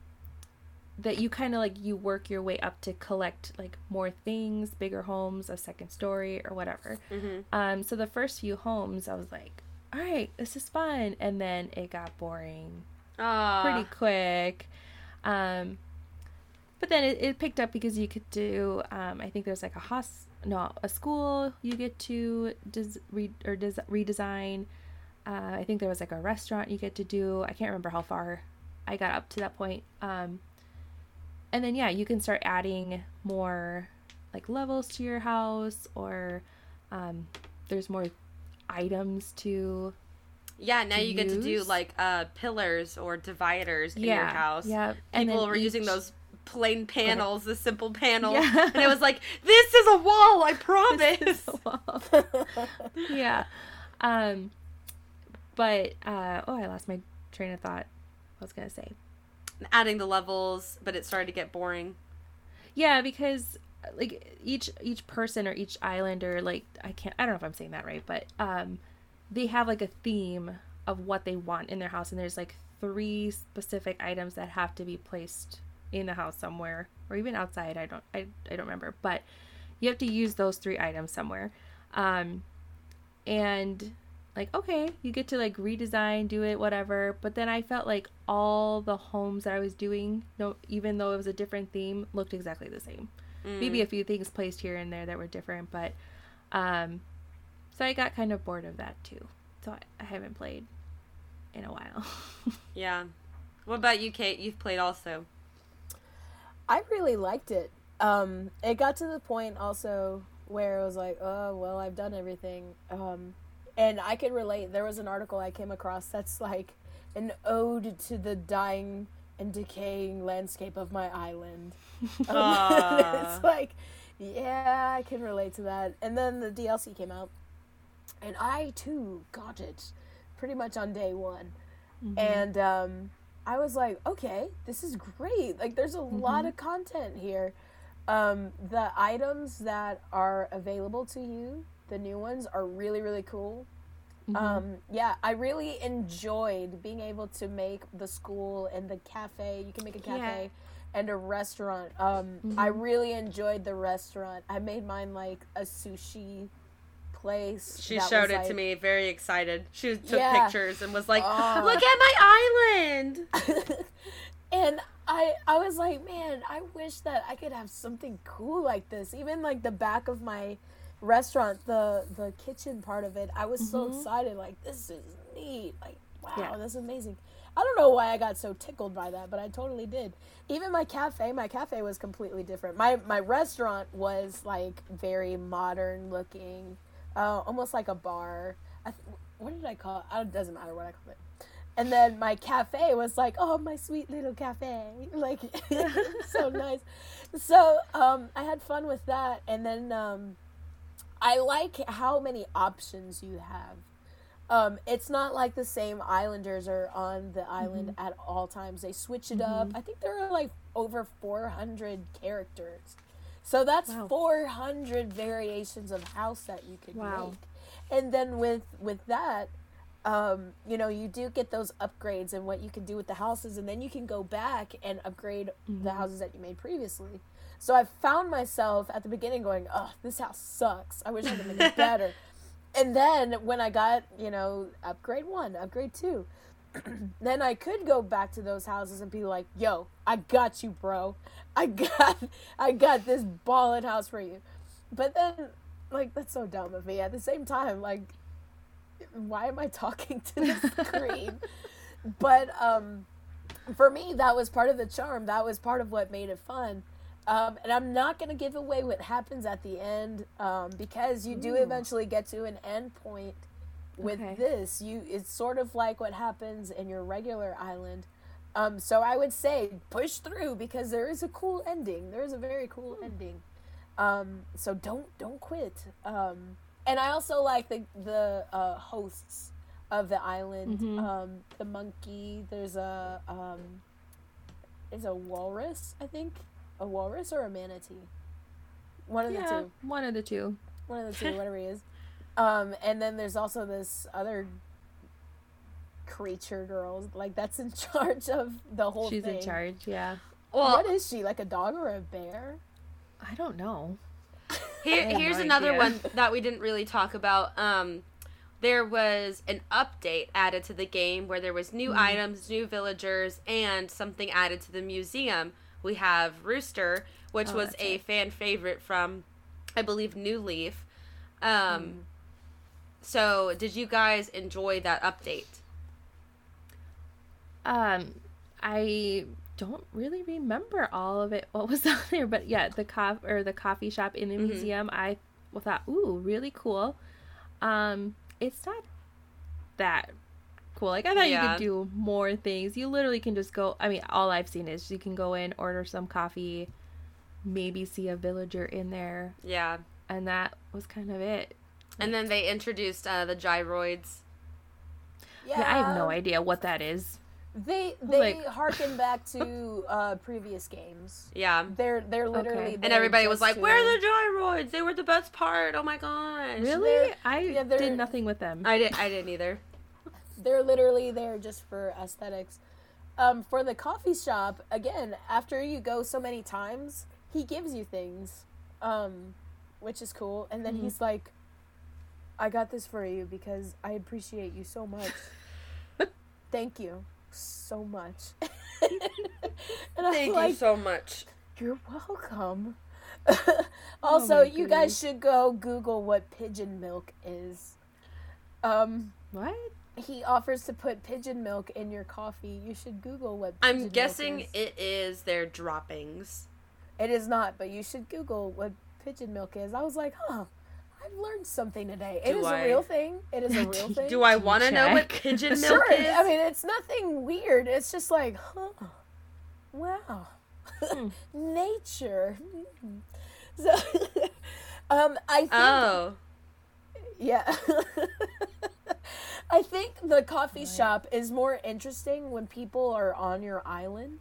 Speaker 4: that you kind of like you work your way up to collect like more things, bigger homes, a second story, or whatever.
Speaker 3: Mm-hmm.
Speaker 4: Um, so the first few homes, I was like, all right, this is fun. And then it got boring
Speaker 3: Uh,
Speaker 4: pretty quick. Um, but then it, it picked up because you could do, um, I think there's like a hos, no, a school you get to des- re- or des- redesign. Uh, I think there was like a restaurant you get to do. I can't remember how far I got up to that point. Um, and then yeah, you can start adding more like levels to your house, or um, there's more items to
Speaker 3: yeah. Now
Speaker 4: to
Speaker 3: you get to do like uh pillars or dividers in your house.
Speaker 4: Yeah,
Speaker 3: People were using those plain panels, the simple panels,
Speaker 4: Yeah.
Speaker 3: and it was like, "This is a wall, I
Speaker 4: This
Speaker 3: promise."
Speaker 4: is a wall. yeah. Um but uh, oh, I lost my train of thought. I was gonna say.
Speaker 3: Adding the levels, but it started to get boring.
Speaker 4: Yeah, because like each each person or each islander like I can't I don't know if I'm saying that right, but um they have like a theme of what they want in their house and there's like three specific items that have to be placed in the house somewhere or even outside. I don't I, I don't remember, but you have to use those three items somewhere. Um and like okay, you get to like redesign, do it, whatever. But then I felt like all the homes that I was doing, no, even though it was a different theme, looked exactly the same. Mm. Maybe a few things placed here and there that were different, but um, so I got kind of bored of that too. So I, I haven't played in a while.
Speaker 3: yeah. What about you, Kate? You've played also.
Speaker 2: I really liked it. Um, it got to the point also where it was like, oh well, I've done everything. Um, and I can relate. There was an article I came across that's like an ode to the dying and decaying landscape of my island. Um, it's like, yeah, I can relate to that. And then the DLC came out, and I too got it pretty much on day one. Mm-hmm. And um, I was like, okay, this is great. Like, there's a mm-hmm. lot of content here. Um, the items that are available to you the new ones are really really cool. Mm-hmm. Um, yeah, I really enjoyed being able to make the school and the cafe. You can make a cafe yeah. and a restaurant. Um, mm-hmm. I really enjoyed the restaurant. I made mine like a sushi place.
Speaker 3: She showed it like, to me, very excited. She took yeah. pictures and was like, uh, "Look at my island."
Speaker 2: and I I was like, "Man, I wish that I could have something cool like this." Even like the back of my restaurant, the the kitchen part of it, I was mm-hmm. so excited. Like this is neat. Like wow, yeah. that's amazing. I don't know why I got so tickled by that, but I totally did. Even my cafe, my cafe was completely different. My my restaurant was like very modern looking, uh, almost like a bar. Th- what did I call it? it? Doesn't matter what I call it. And then my cafe was like, oh, my sweet little cafe, like so nice. So um, I had fun with that, and then um, I like how many options you have. Um, it's not like the same islanders are on the island mm-hmm. at all times. They switch it mm-hmm. up. I think there are like over 400 characters. So that's wow. 400 variations of house that you could wow. make. And then with with that, um, you know, you do get those upgrades and what you can do with the houses, and then you can go back and upgrade mm-hmm. the houses that you made previously. So I found myself at the beginning going, "Oh, this house sucks. I wish I could make it better." and then when I got, you know, upgrade 1, upgrade 2, then I could go back to those houses and be like, "Yo, I got you, bro. I got I got this ballin' house for you." But then like that's so dumb of me. At the same time, like why am I talking to the screen? but um for me that was part of the charm. That was part of what made it fun um, and I'm not going to give away what happens at the end um, because you do Ooh. eventually get to an end point with okay. this. You it's sort of like what happens in your regular island. Um, so I would say push through because there is a cool ending. There is a very cool hmm. ending. Um, so don't don't quit. Um, and I also like the the uh, hosts of the island. Mm-hmm. Um, the monkey. There's a um, is a walrus, I think a walrus or a manatee? One of yeah, the two.
Speaker 4: One of the two.
Speaker 2: One of the two, whatever he is. Um, and then there's also this other creature girl, like that's in charge of the whole
Speaker 4: She's
Speaker 2: thing.
Speaker 4: in charge, yeah.
Speaker 2: Well, what is she? Like a dog or a bear?
Speaker 4: I don't know.
Speaker 3: Here, here's no another one that we didn't really talk about. Um, there was an update added to the game where there was new mm. items, new villagers, and something added to the museum we have Brewster, which oh, was a right. fan favorite from, I believe, New Leaf. Um, mm. So, did you guys enjoy that update?
Speaker 4: Um, I don't really remember all of it. What was on there? But yeah, the cof or the coffee shop in the mm-hmm. museum. I thought, ooh, really cool. Um, it's not that cool. Like I thought yeah. you could do more things. You literally can just go. I mean, all I've seen is you can go in, order some coffee, maybe see a villager in there.
Speaker 3: Yeah.
Speaker 4: And that was kind of it.
Speaker 3: And then they introduced uh, the gyroids.
Speaker 2: Yeah,
Speaker 4: Yeah, I have no idea what that is.
Speaker 2: They they
Speaker 4: Like-
Speaker 2: harken back to uh, previous games.
Speaker 3: Yeah.
Speaker 2: They're they're literally
Speaker 4: Okay.
Speaker 3: And everybody was like,
Speaker 2: to-
Speaker 3: "Where are the gyroids? They were the best part. Oh my gosh!"
Speaker 4: Really?
Speaker 2: they're-
Speaker 4: I
Speaker 2: yeah,
Speaker 4: did nothing with them.
Speaker 3: I did. I didn't either.
Speaker 2: They're literally there just for aesthetics. Um, for the coffee shop, again, after you go so many times, he gives you things, um, which is cool. And then he's like, "I got this for you because I appreciate you so much. Thank you so much."
Speaker 3: Thank
Speaker 2: like,
Speaker 3: you so much.
Speaker 2: You're welcome. also,
Speaker 4: my
Speaker 2: you guys should go Google what pigeon milk is. Um,
Speaker 4: what?
Speaker 2: He offers to put pigeon milk in your coffee. You should Google what.
Speaker 3: I'm
Speaker 2: pigeon milk
Speaker 3: guessing
Speaker 2: is.
Speaker 3: it is their droppings.
Speaker 2: it is not, but you should Google what pigeon milk is. I was like, huh. I've learned something today. It
Speaker 3: Do
Speaker 2: is
Speaker 3: I-
Speaker 2: a real thing. It is a real thing.
Speaker 3: Do I want to know what pigeon milk
Speaker 2: Sure.
Speaker 3: is?
Speaker 2: I mean, it's nothing weird. It's just like, huh. Wow. Nature. So, um, I think
Speaker 3: oh,
Speaker 2: Yeah. I think the coffee shop is more interesting when people are on your island.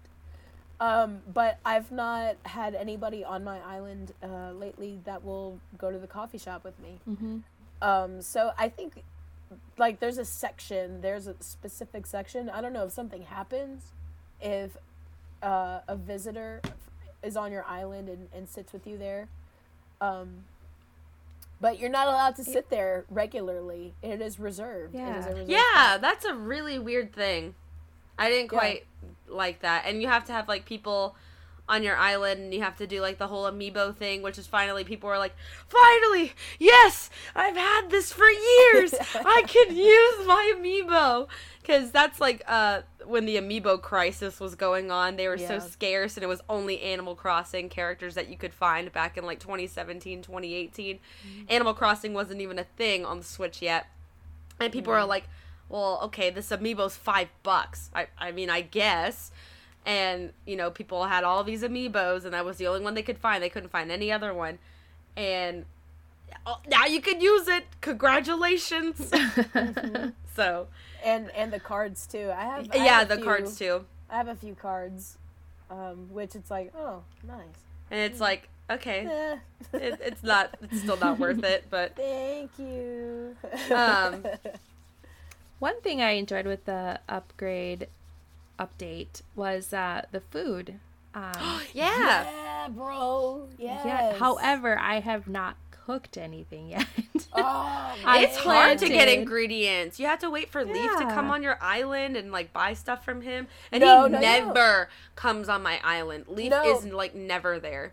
Speaker 2: Um, but I've not had anybody on my island uh, lately that will go to the coffee shop with me.
Speaker 4: Mm-hmm.
Speaker 2: Um, so I think, like, there's a section, there's a specific section. I don't know if something happens, if uh, a visitor is on your island and, and sits with you there. Um, but you're not allowed to sit there regularly. It is reserved. It is
Speaker 4: Yeah.
Speaker 2: a reserved
Speaker 3: yeah, that's a really weird thing. I didn't
Speaker 2: Yeah.
Speaker 3: quite like that. And you have to have like people on your island and you have to do like the whole amiibo thing, which is finally people are like, finally, yes, I've had this for years. I can use my amiibo. Because that's like uh, when the amiibo crisis was going on. They were so scarce and it was only Animal Crossing characters that you could find back in like 2017, 2018. Animal Crossing wasn't even a thing on the Switch yet. And people are like, well, okay, this amiibo's five bucks. I, I mean, I guess. And, you know, people had all these amiibos, and that was the only one they could find. They couldn't find any other one. And oh, now you can use it. Congratulations. so,
Speaker 2: and and the cards too. I have I
Speaker 3: yeah,
Speaker 2: have a
Speaker 3: the
Speaker 2: few-
Speaker 3: cards too.
Speaker 2: I have a few cards, um, which it's like, oh, nice.
Speaker 3: And it's like, okay, it, it's not, it's still not worth it, but.
Speaker 2: thank you.
Speaker 3: Um,
Speaker 4: One thing I enjoyed with the upgrade update was uh, the food. Um,
Speaker 3: Yeah.
Speaker 2: yeah, bro. Yes.
Speaker 4: yeah. However, I have not cooked anything yet.
Speaker 2: oh,
Speaker 4: I
Speaker 3: It's hard to get ingredients. You have to wait for Leif to come on your island and like buy stuff from him. And
Speaker 2: No,
Speaker 3: he
Speaker 2: no, no.
Speaker 3: never comes on my island. Leif
Speaker 2: No.
Speaker 3: is like never there.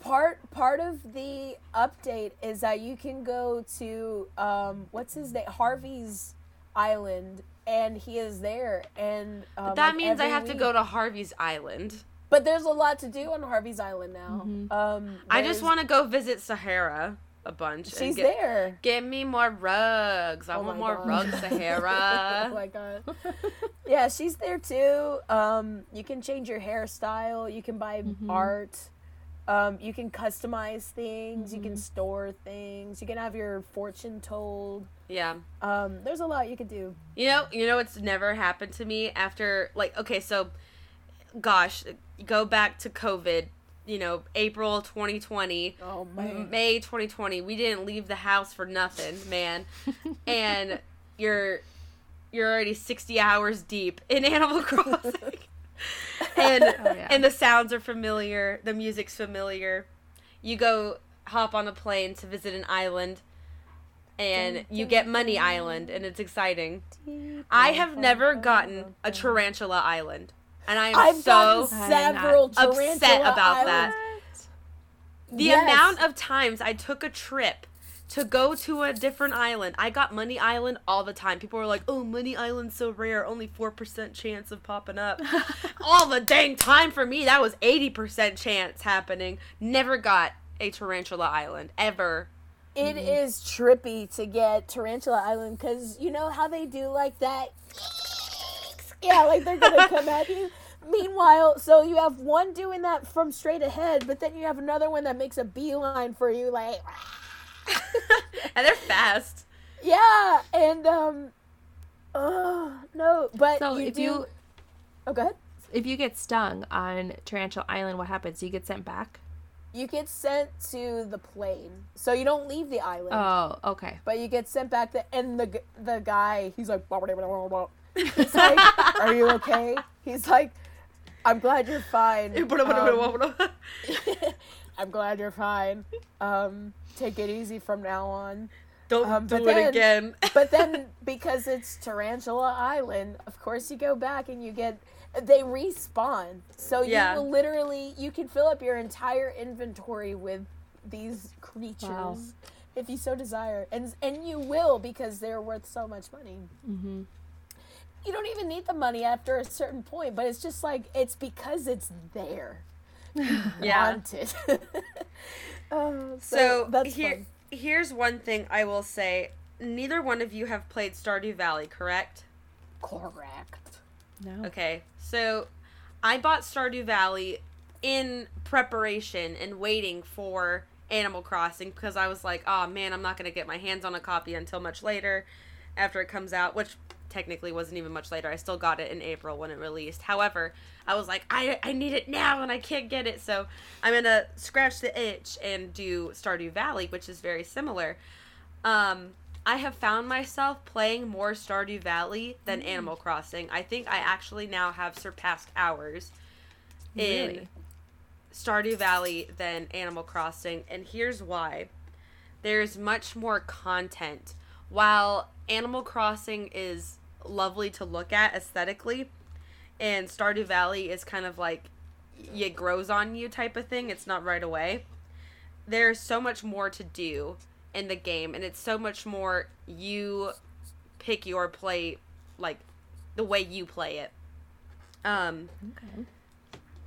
Speaker 2: part part of the update is that you can go to um what's his name Harvey's island and he is there and um,
Speaker 3: that
Speaker 2: like,
Speaker 3: means I
Speaker 2: every
Speaker 3: have to go to Harvey's island.
Speaker 2: but there's a lot to do on Harvey's island now. Um
Speaker 3: I just want to go visit Sahara a bunch. and
Speaker 2: she's
Speaker 3: get,
Speaker 2: there.
Speaker 3: Give me more rugs. I
Speaker 2: Oh
Speaker 3: want more
Speaker 2: God.
Speaker 3: rugs,
Speaker 2: oh
Speaker 3: Sahara.
Speaker 2: my god. Yeah she's there too. Um you can change your hairstyle. You can buy art. Um, you can customize things. You can store things. You can have your fortune told
Speaker 3: yeah.
Speaker 2: um, there's a lot you could do
Speaker 3: You know, you know what's never happened to me after like okay, so gosh, go back to COVID, you know, April 2020.
Speaker 2: Oh man.
Speaker 3: May 2020. We didn't leave the house for nothing, man. and you're you're already 60 hours deep in Animal Crossing. and
Speaker 4: yeah.
Speaker 3: and the sounds are familiar, the music's familiar. You go hop on a plane to visit an island and you get Money Island and it's exciting. I have never gotten a tarantula island. And I am
Speaker 2: I've
Speaker 3: so
Speaker 2: several
Speaker 3: upset about that. the
Speaker 2: Yes.
Speaker 3: amount of times I took a trip to go to a different island. I got Money Island all the time. People were like, "Oh, Money Island's so rare, only 4% chance of popping up." all the dang time for me, that was 80% chance happening. Never got a Tarantula Island ever.
Speaker 2: It
Speaker 3: Mm-hmm.
Speaker 2: is trippy to get Tarantula Island because you know how they do like that. Yeah, like they're gonna come at you. Meanwhile, so you have one doing that from straight ahead, but then you have another one that makes a beeline for you, like
Speaker 3: and they're fast.
Speaker 2: yeah, and um, Oh no! But
Speaker 4: So
Speaker 2: you
Speaker 4: if
Speaker 2: do...
Speaker 4: you
Speaker 2: oh, go ahead.
Speaker 4: if you get stung on Tarantula Island, what happens? You get sent back?
Speaker 2: You get sent to the plane, so you don't leave the island.
Speaker 4: Oh, okay.
Speaker 2: but you get sent back. The, and the the guy, he's like, he's like, "Are you okay?" He's like, "I'm glad you're fine. Um, I'm glad you're fine. Um, take it easy from now on."
Speaker 3: Don't
Speaker 2: Um,
Speaker 3: do it
Speaker 2: then-
Speaker 3: again.
Speaker 2: But then, because it's Tarantula Island, of course you go back and you get they respawn. So
Speaker 3: Yeah.
Speaker 2: you literally you can fill up your entire inventory with these creatures
Speaker 4: Wow.
Speaker 2: if you so desire, and and you will because they're worth so much money.
Speaker 4: Mm-hmm.
Speaker 2: You don't even need the money after a certain point, but it's just like it's because it's there.
Speaker 3: yeah.
Speaker 2: Want it. Oh,
Speaker 3: So
Speaker 2: that's
Speaker 3: here,
Speaker 2: fun.
Speaker 3: here's one thing I will say: neither one of you have played Stardew Valley, correct?
Speaker 2: Correct.
Speaker 4: No.
Speaker 3: Okay, so I bought Stardew Valley in preparation and waiting for Animal Crossing because I was like, oh man, I'm not gonna get my hands on a copy until much later after it comes out, which technically wasn't even much later. I still got it in April when it released. However, I was like, I, I need it now and I can't get it, so I'm gonna scratch the itch and do Stardew Valley, which is very similar. Um, I have found myself playing more Stardew Valley than mm. Animal Crossing. I think I actually now have surpassed hours in
Speaker 4: Really?
Speaker 3: Stardew Valley than Animal Crossing, and here's why. There's much more content. While Animal Crossing is lovely to look at aesthetically, and Stardew Valley is kind of like it grows on you type of thing, it's not right away. There's so much more to do in the game, and it's so much more you pick your play, like the way you play it. Um,
Speaker 4: Okay.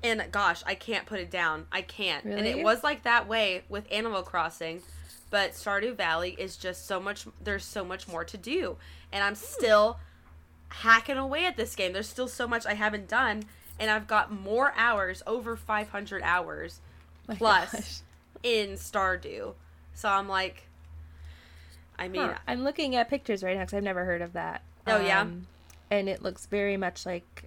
Speaker 3: and gosh, I can't put it down. I can't. And it was like that way with Animal Crossing, but Stardew Valley is just so much there's so much more to do. And I'm still hacking away at this game. There's still so much I haven't done and I've got more hours, over 500 hours plus
Speaker 4: gosh.
Speaker 3: in Stardew. So I'm like I mean,
Speaker 4: Huh. I'm looking at pictures right now because I've never heard of that.
Speaker 3: Oh, yeah?
Speaker 4: Um, and it looks very much like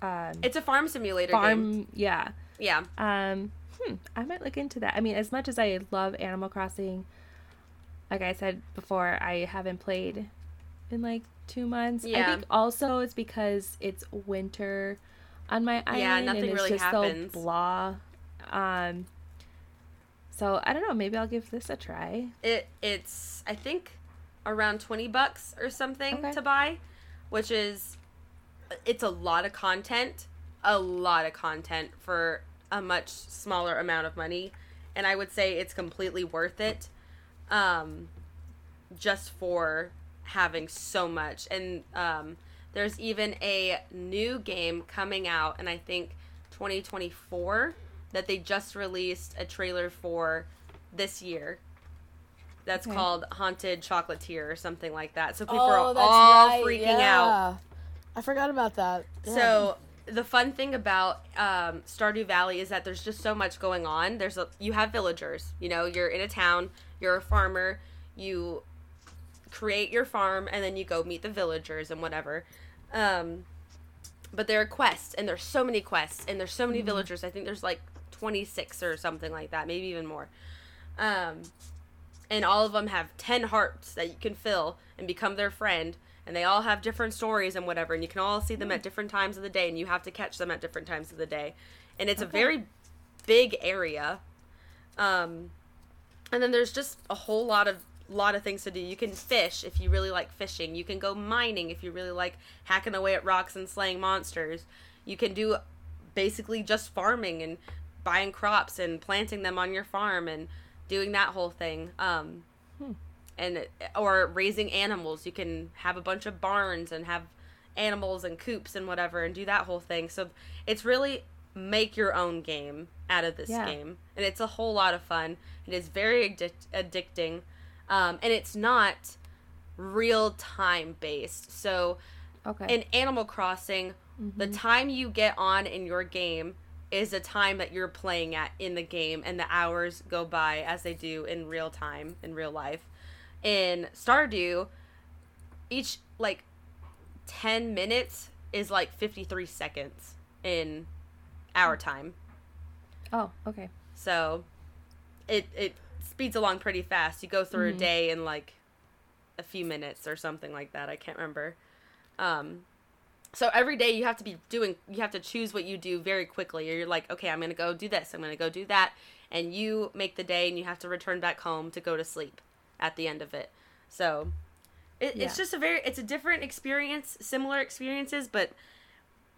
Speaker 4: um,
Speaker 3: it's a farm simulator
Speaker 4: farm.
Speaker 3: game.
Speaker 4: Yeah.
Speaker 3: Yeah.
Speaker 4: Um, hmm, I might look into that. I mean, as much as I love Animal Crossing, like I said before, I haven't played in like two months.
Speaker 3: Yeah.
Speaker 4: I think also it's because it's winter on my island Yeah,
Speaker 3: nothing
Speaker 4: and it's
Speaker 3: really
Speaker 4: just
Speaker 3: happens.
Speaker 4: so blah. Um, so I don't know. Maybe I'll give this a try.
Speaker 3: It it's I think around 20 bucks or something
Speaker 4: Okay.
Speaker 3: to buy, which is it's a lot of content, a lot of content for a much smaller amount of money, and I would say it's completely worth it um just for having so much and um there's even a new game coming out and I think 2024 that they just released a trailer for this year. That's
Speaker 4: Okay.
Speaker 3: called Haunted Chocolatier or something like that. So people
Speaker 2: oh,
Speaker 3: are all
Speaker 2: right.
Speaker 3: freaking
Speaker 2: yeah.
Speaker 3: out.
Speaker 2: I forgot about that. Yeah.
Speaker 3: So the fun thing about um, Stardew Valley is that there's just so much going on. There's a, you have villagers. You know, you're in a town. You're a farmer. You create your farm, and then you go meet the villagers and whatever. Um, but there are quests, and there's so many quests, and there's so many villagers. I think there's like 26 or something like that, maybe even more. Um, and all of them have 10 hearts that you can fill and become their friend and they all have different stories and whatever and you can all see them at different times of the day and you have to catch them at different times of the day. And it's a very big area. Um and then there's just a whole lot of lot of things to do. You can fish if you really like fishing. You can go mining if you really like hacking away at rocks and slaying monsters. You can do basically just farming and buying crops and planting them on your farm and doing that whole thing. Um and or raising animals. You can have a bunch of barns and have animals and coops and whatever and do that whole thing. So it's really make your own game out of this
Speaker 4: Yeah.
Speaker 3: game. And it's a whole lot of fun. It is very addic- addicting. Um, and it's not real time based so
Speaker 4: Okay.
Speaker 3: in Animal Crossing, the time you get on in your game is the time that you're playing at in the game, and the hours go by as they do in real time, in real life. In Stardew, each, like, 10 minutes is like 53 seconds in our time.
Speaker 4: Oh, okay.
Speaker 3: So it it speeds along pretty fast. You go through a day in like a few minutes or something like that. I can't remember. Um so every day you have to be doing you have to choose what you do very quickly. or You're like, okay, I'm going to go do this. I'm going to go do that and you make the day and you have to return back home to go to sleep at the end of it. So it,
Speaker 4: Yeah.
Speaker 3: it's just a very it's a different experience, similar experiences, but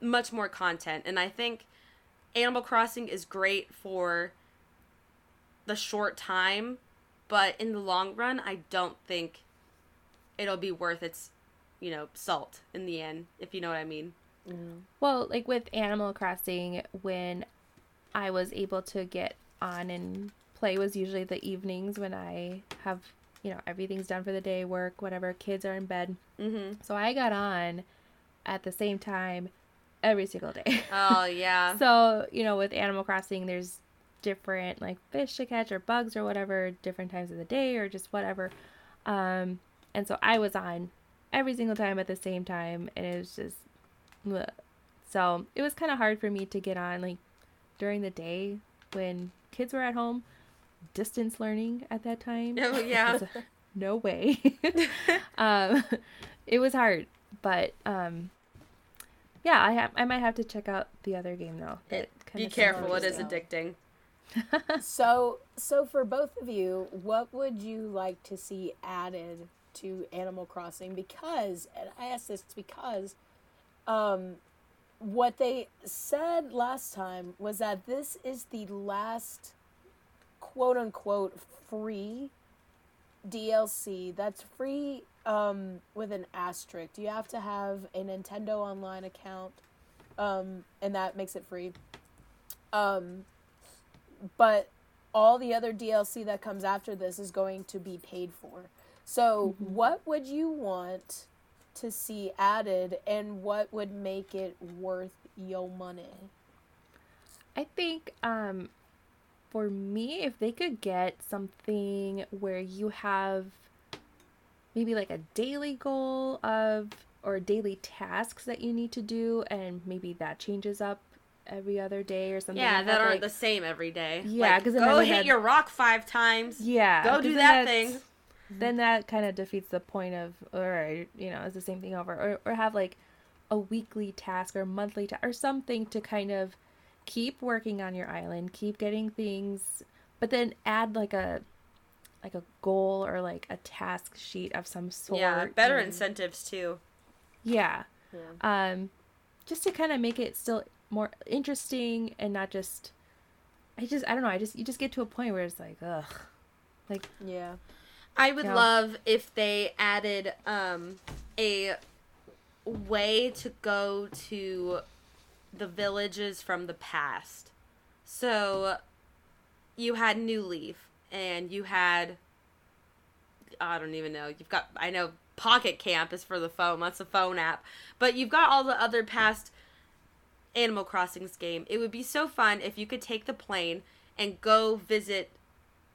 Speaker 3: much more content. And I think Animal Crossing is great for the short time, but in the long run, I don't think it'll be worth its, you know, salt in the end, if you know what I mean.
Speaker 4: Well, like with Animal Crossing, when I was able to get on and play was usually the evenings when I have, you know, everything's done for the day, work, whatever, kids are in bed.
Speaker 3: Mm-hmm.
Speaker 4: So I got on at the same time every single day.
Speaker 3: Oh yeah.
Speaker 4: so, you know, with Animal Crossing, there's different like fish to catch or bugs or whatever, different times of the day or just whatever. Um, and so I was on every single time at the same time, and it was just, bleh. so it was kind of hard for me to get on like during the day when kids were at home, distance learning at that time.
Speaker 3: Oh yeah.
Speaker 4: no way. um, it was hard, but um, yeah, I have I might have to check out the other game though.
Speaker 3: It, be careful, it is
Speaker 4: interesting.
Speaker 3: addicting.
Speaker 2: So, so for both of you, what would you like to see added to Animal Crossing? Because, and I ask this because, um, what they said last time was that this is the last quote unquote free DLC that's free um, with an asterisk. You have to have a Nintendo Online account, um, and that makes it free. Um, but all the other DLC that comes after this is going to be paid for. So, what would you want to see added, and what would make it worth your money?
Speaker 4: I think um, for me, if they could get something where you have maybe like a daily goal of or daily tasks that you need to do, and maybe that changes up every other day or something.
Speaker 3: Yeah,
Speaker 4: and
Speaker 3: that
Speaker 4: have,
Speaker 3: aren't
Speaker 4: like-
Speaker 3: the same every day.
Speaker 4: Yeah, because then
Speaker 3: go
Speaker 4: that
Speaker 3: hit
Speaker 4: have-
Speaker 3: your rock five times.
Speaker 4: yeah,
Speaker 3: go do
Speaker 4: then
Speaker 3: that
Speaker 4: that's-
Speaker 3: thing.
Speaker 4: then that kind of defeats the point of or you know it's the same thing over or, or have like a weekly task or monthly task or something to kind of keep working on your island keep getting things but then add like a like a goal or like a task sheet of some sort
Speaker 3: Yeah, better
Speaker 4: and-
Speaker 3: incentives too.
Speaker 4: yeah
Speaker 2: Yeah.
Speaker 4: um just to kind of make it still more interesting and not just i just i don't know i just you just get to a point where it's like ugh like
Speaker 2: Yeah.
Speaker 3: I would
Speaker 4: Yeah.
Speaker 3: love if they added um, a way to go to the villages from the past. So you had New Leaf and you had I don't even know. You've got I know Pocket Camp is for the phone. That's a phone app. But you've got all the other past Animal Crossings game. It would be so fun if you could take the plane and go visit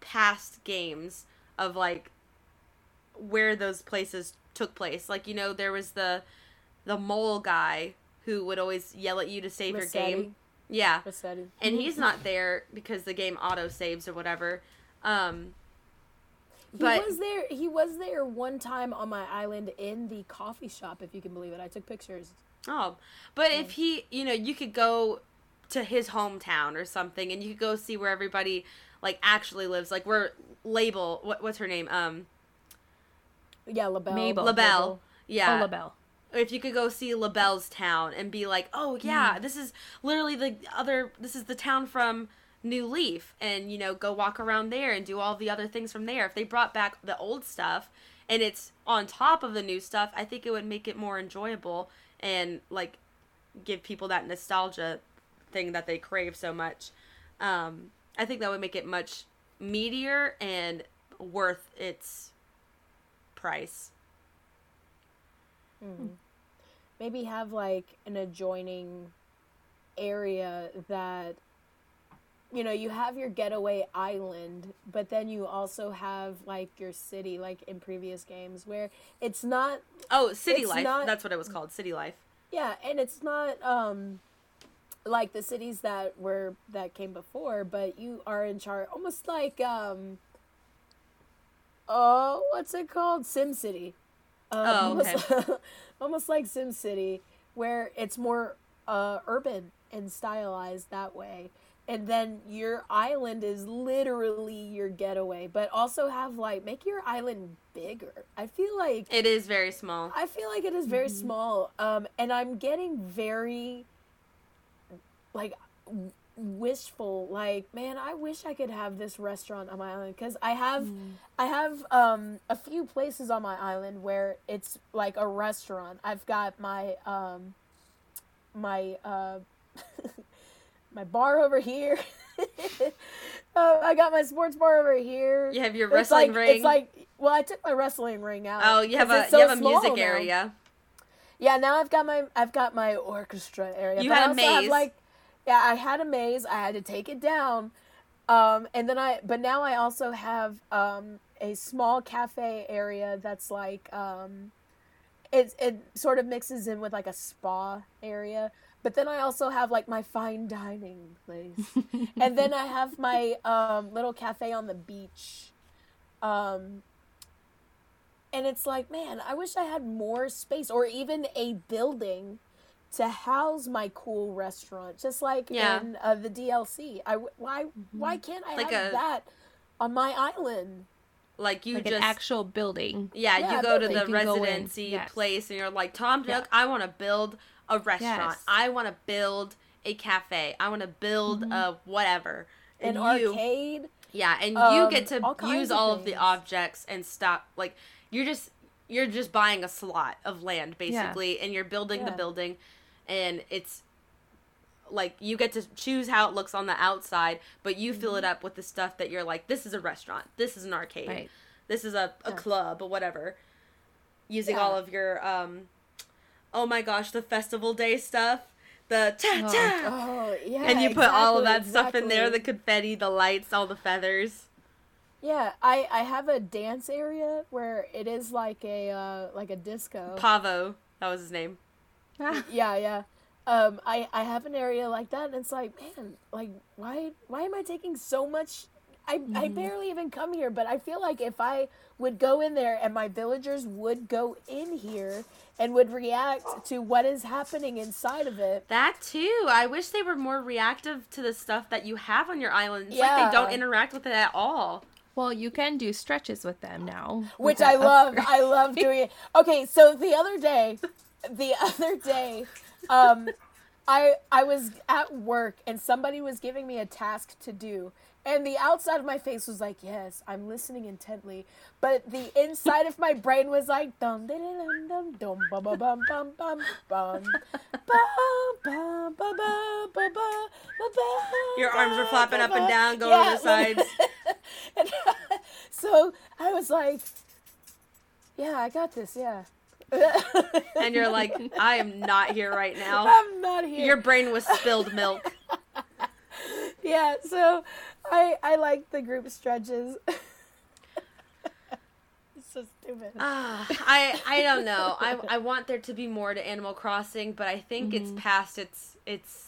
Speaker 3: past games of like where those places took place. Like you know, there was the the mole guy who would always yell at you to save your game. Yeah, and he's not there because the game auto saves or whatever. Um, but
Speaker 2: he was there. He was there one time on my island in the coffee shop, if you can believe it. I took pictures.
Speaker 3: Oh, but if he, you know, you could go to his hometown or something, and you could go see where everybody like actually lives. Like where Label, what, what's her name? Um,
Speaker 2: Yeah, LaBelle.
Speaker 4: Mabel.
Speaker 3: LaBelle. Yeah.
Speaker 4: oh, LaBelle.
Speaker 3: if you could go see LaBelle's town and be like, oh yeah, this is literally the other, this is the town from New Leaf, and you know, go walk around there and do all the other things from there. If they brought back the old stuff and it's on top of the new stuff, I think it would make it more enjoyable and like give people that nostalgia thing that they crave so much. Um, I think that would make it much meatier and worth its price.
Speaker 2: Maybe have like an adjoining area that you know, you have your getaway island, but then you also have like your city, like in previous games, where it's not
Speaker 3: Oh, City Life.
Speaker 2: not-
Speaker 3: That's what it was called. City Life.
Speaker 2: Yeah, and it's not um like the cities that were that came before, but you are in charge almost like um oh, what's it called? Sim City. Um,
Speaker 3: Oh,
Speaker 2: almost, almost like Sim City where it's more uh urban and stylized that way. And then your island is literally your getaway, but also have like make your island bigger. I feel like
Speaker 3: It is very small.
Speaker 2: I feel like it is very small, um, and I'm getting very like w- wishful. Like, man, I wish I could have this restaurant on my island because I have, I have um, a few places on my island where it's like a restaurant. I've got my um, my uh, my bar over here. uh, I got my sports bar over here.
Speaker 3: You have your
Speaker 2: It's
Speaker 3: wrestling
Speaker 2: like,
Speaker 3: ring.
Speaker 2: It's like, well, I took my wrestling ring out.
Speaker 3: oh, you have a
Speaker 2: so
Speaker 3: you have a music
Speaker 2: now.
Speaker 3: area.
Speaker 2: Yeah, now I've got my I've got my orchestra area.
Speaker 3: You
Speaker 2: but
Speaker 3: had a maze.
Speaker 2: like, yeah, I had a maze. I had to take it down, um, and then I. But now I also have um, a small cafe area that's like um, it it sort of mixes in with like a spa area. But then I also have like my fine dining place, and then I have my um, little cafe on the beach. Um, and it's like, man, I wish I had more space or even a building to house my cool restaurant, just like
Speaker 3: Yeah.
Speaker 2: in uh, the DLC. I w- why why can't I
Speaker 3: Like
Speaker 2: have
Speaker 3: a-
Speaker 2: that on my island?
Speaker 3: Like you
Speaker 4: like
Speaker 3: just
Speaker 4: an actual building.
Speaker 3: Yeah,
Speaker 2: Yeah,
Speaker 3: you go to the
Speaker 4: You can go in,
Speaker 3: residency
Speaker 4: yes.
Speaker 3: place and you're like, Tom
Speaker 4: Yeah.
Speaker 3: I want to build a restaurant.
Speaker 4: Yes.
Speaker 3: I want to build a cafe. I want to build a whatever.
Speaker 2: An
Speaker 3: And you,
Speaker 2: arcade.
Speaker 3: yeah, and you
Speaker 2: um,
Speaker 3: get to
Speaker 2: all
Speaker 3: use
Speaker 2: of
Speaker 3: all of the objects and stop. Like you're just you're just buying a slot of land basically, and you're building the building, and it's like you get to choose how it looks on the outside, but you fill it
Speaker 2: Mm-hmm.
Speaker 3: up with the stuff that you're like, this is a restaurant, this is an arcade,
Speaker 4: Right.
Speaker 3: this is a, a
Speaker 2: Yeah.
Speaker 3: club or whatever using
Speaker 2: Yeah.
Speaker 3: all of your um oh my gosh the festival day stuff the cha
Speaker 4: Oh.
Speaker 2: Oh yeah,
Speaker 3: and you put all of that
Speaker 2: exactly,
Speaker 3: stuff in there the confetti the lights all the feathers
Speaker 2: Yeah, I I have a dance area where it is like a uh, like a disco.
Speaker 3: Pavé that was his name
Speaker 2: yeah, yeah. Um, I I have an area like that, and it's like, man, like why why am I taking so much? I I barely even come here, but I feel like if I would go in there and my villagers would go in here and would react to what is happening inside of it.
Speaker 3: that too i wish they were more reactive to the stuff that you have on your island it's like they don't interact with it at all
Speaker 4: Well, you can do stretches with them now.
Speaker 2: which I love. I love doing it. Okay, so the other day, the other day, um, I I was at work and somebody was giving me a task to do, and the outside of my face was like, "Yes, I'm listening intently," but the inside of my brain was like, "Dum dum dum dum dum bum bum bum bum bum bum bum bum bum bum bum bum bum."
Speaker 3: your arms are flapping up and down going to the sides
Speaker 2: and so I was like, "Yeah, I got this. Yeah."
Speaker 3: And you're like i am not here right now
Speaker 2: I'm not here.
Speaker 3: your brain was spilled milk
Speaker 2: Yeah, so I I like the group stretches. it's so stupid.
Speaker 3: Ah, I I don't know. I I want there to be more to Animal Crossing, but I think it's past its its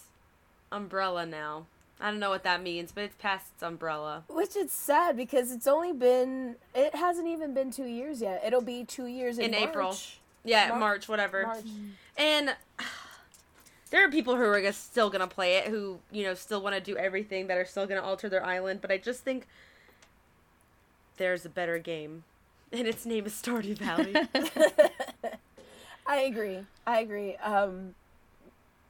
Speaker 3: umbrella now. I don't know what that means, but it's past its umbrella.
Speaker 2: Which is sad because it's only been it hasn't even been two years yet. It'll be two years in,
Speaker 3: In April.
Speaker 2: March.
Speaker 3: Yeah,
Speaker 2: Mar-
Speaker 3: March, whatever.
Speaker 2: March.
Speaker 3: And there are people who are still gonna play it, who you know still want to do everything, that are still gonna alter their island. But I just think there's a better game, and its name is Stardew Valley.
Speaker 2: I agree. I agree. Um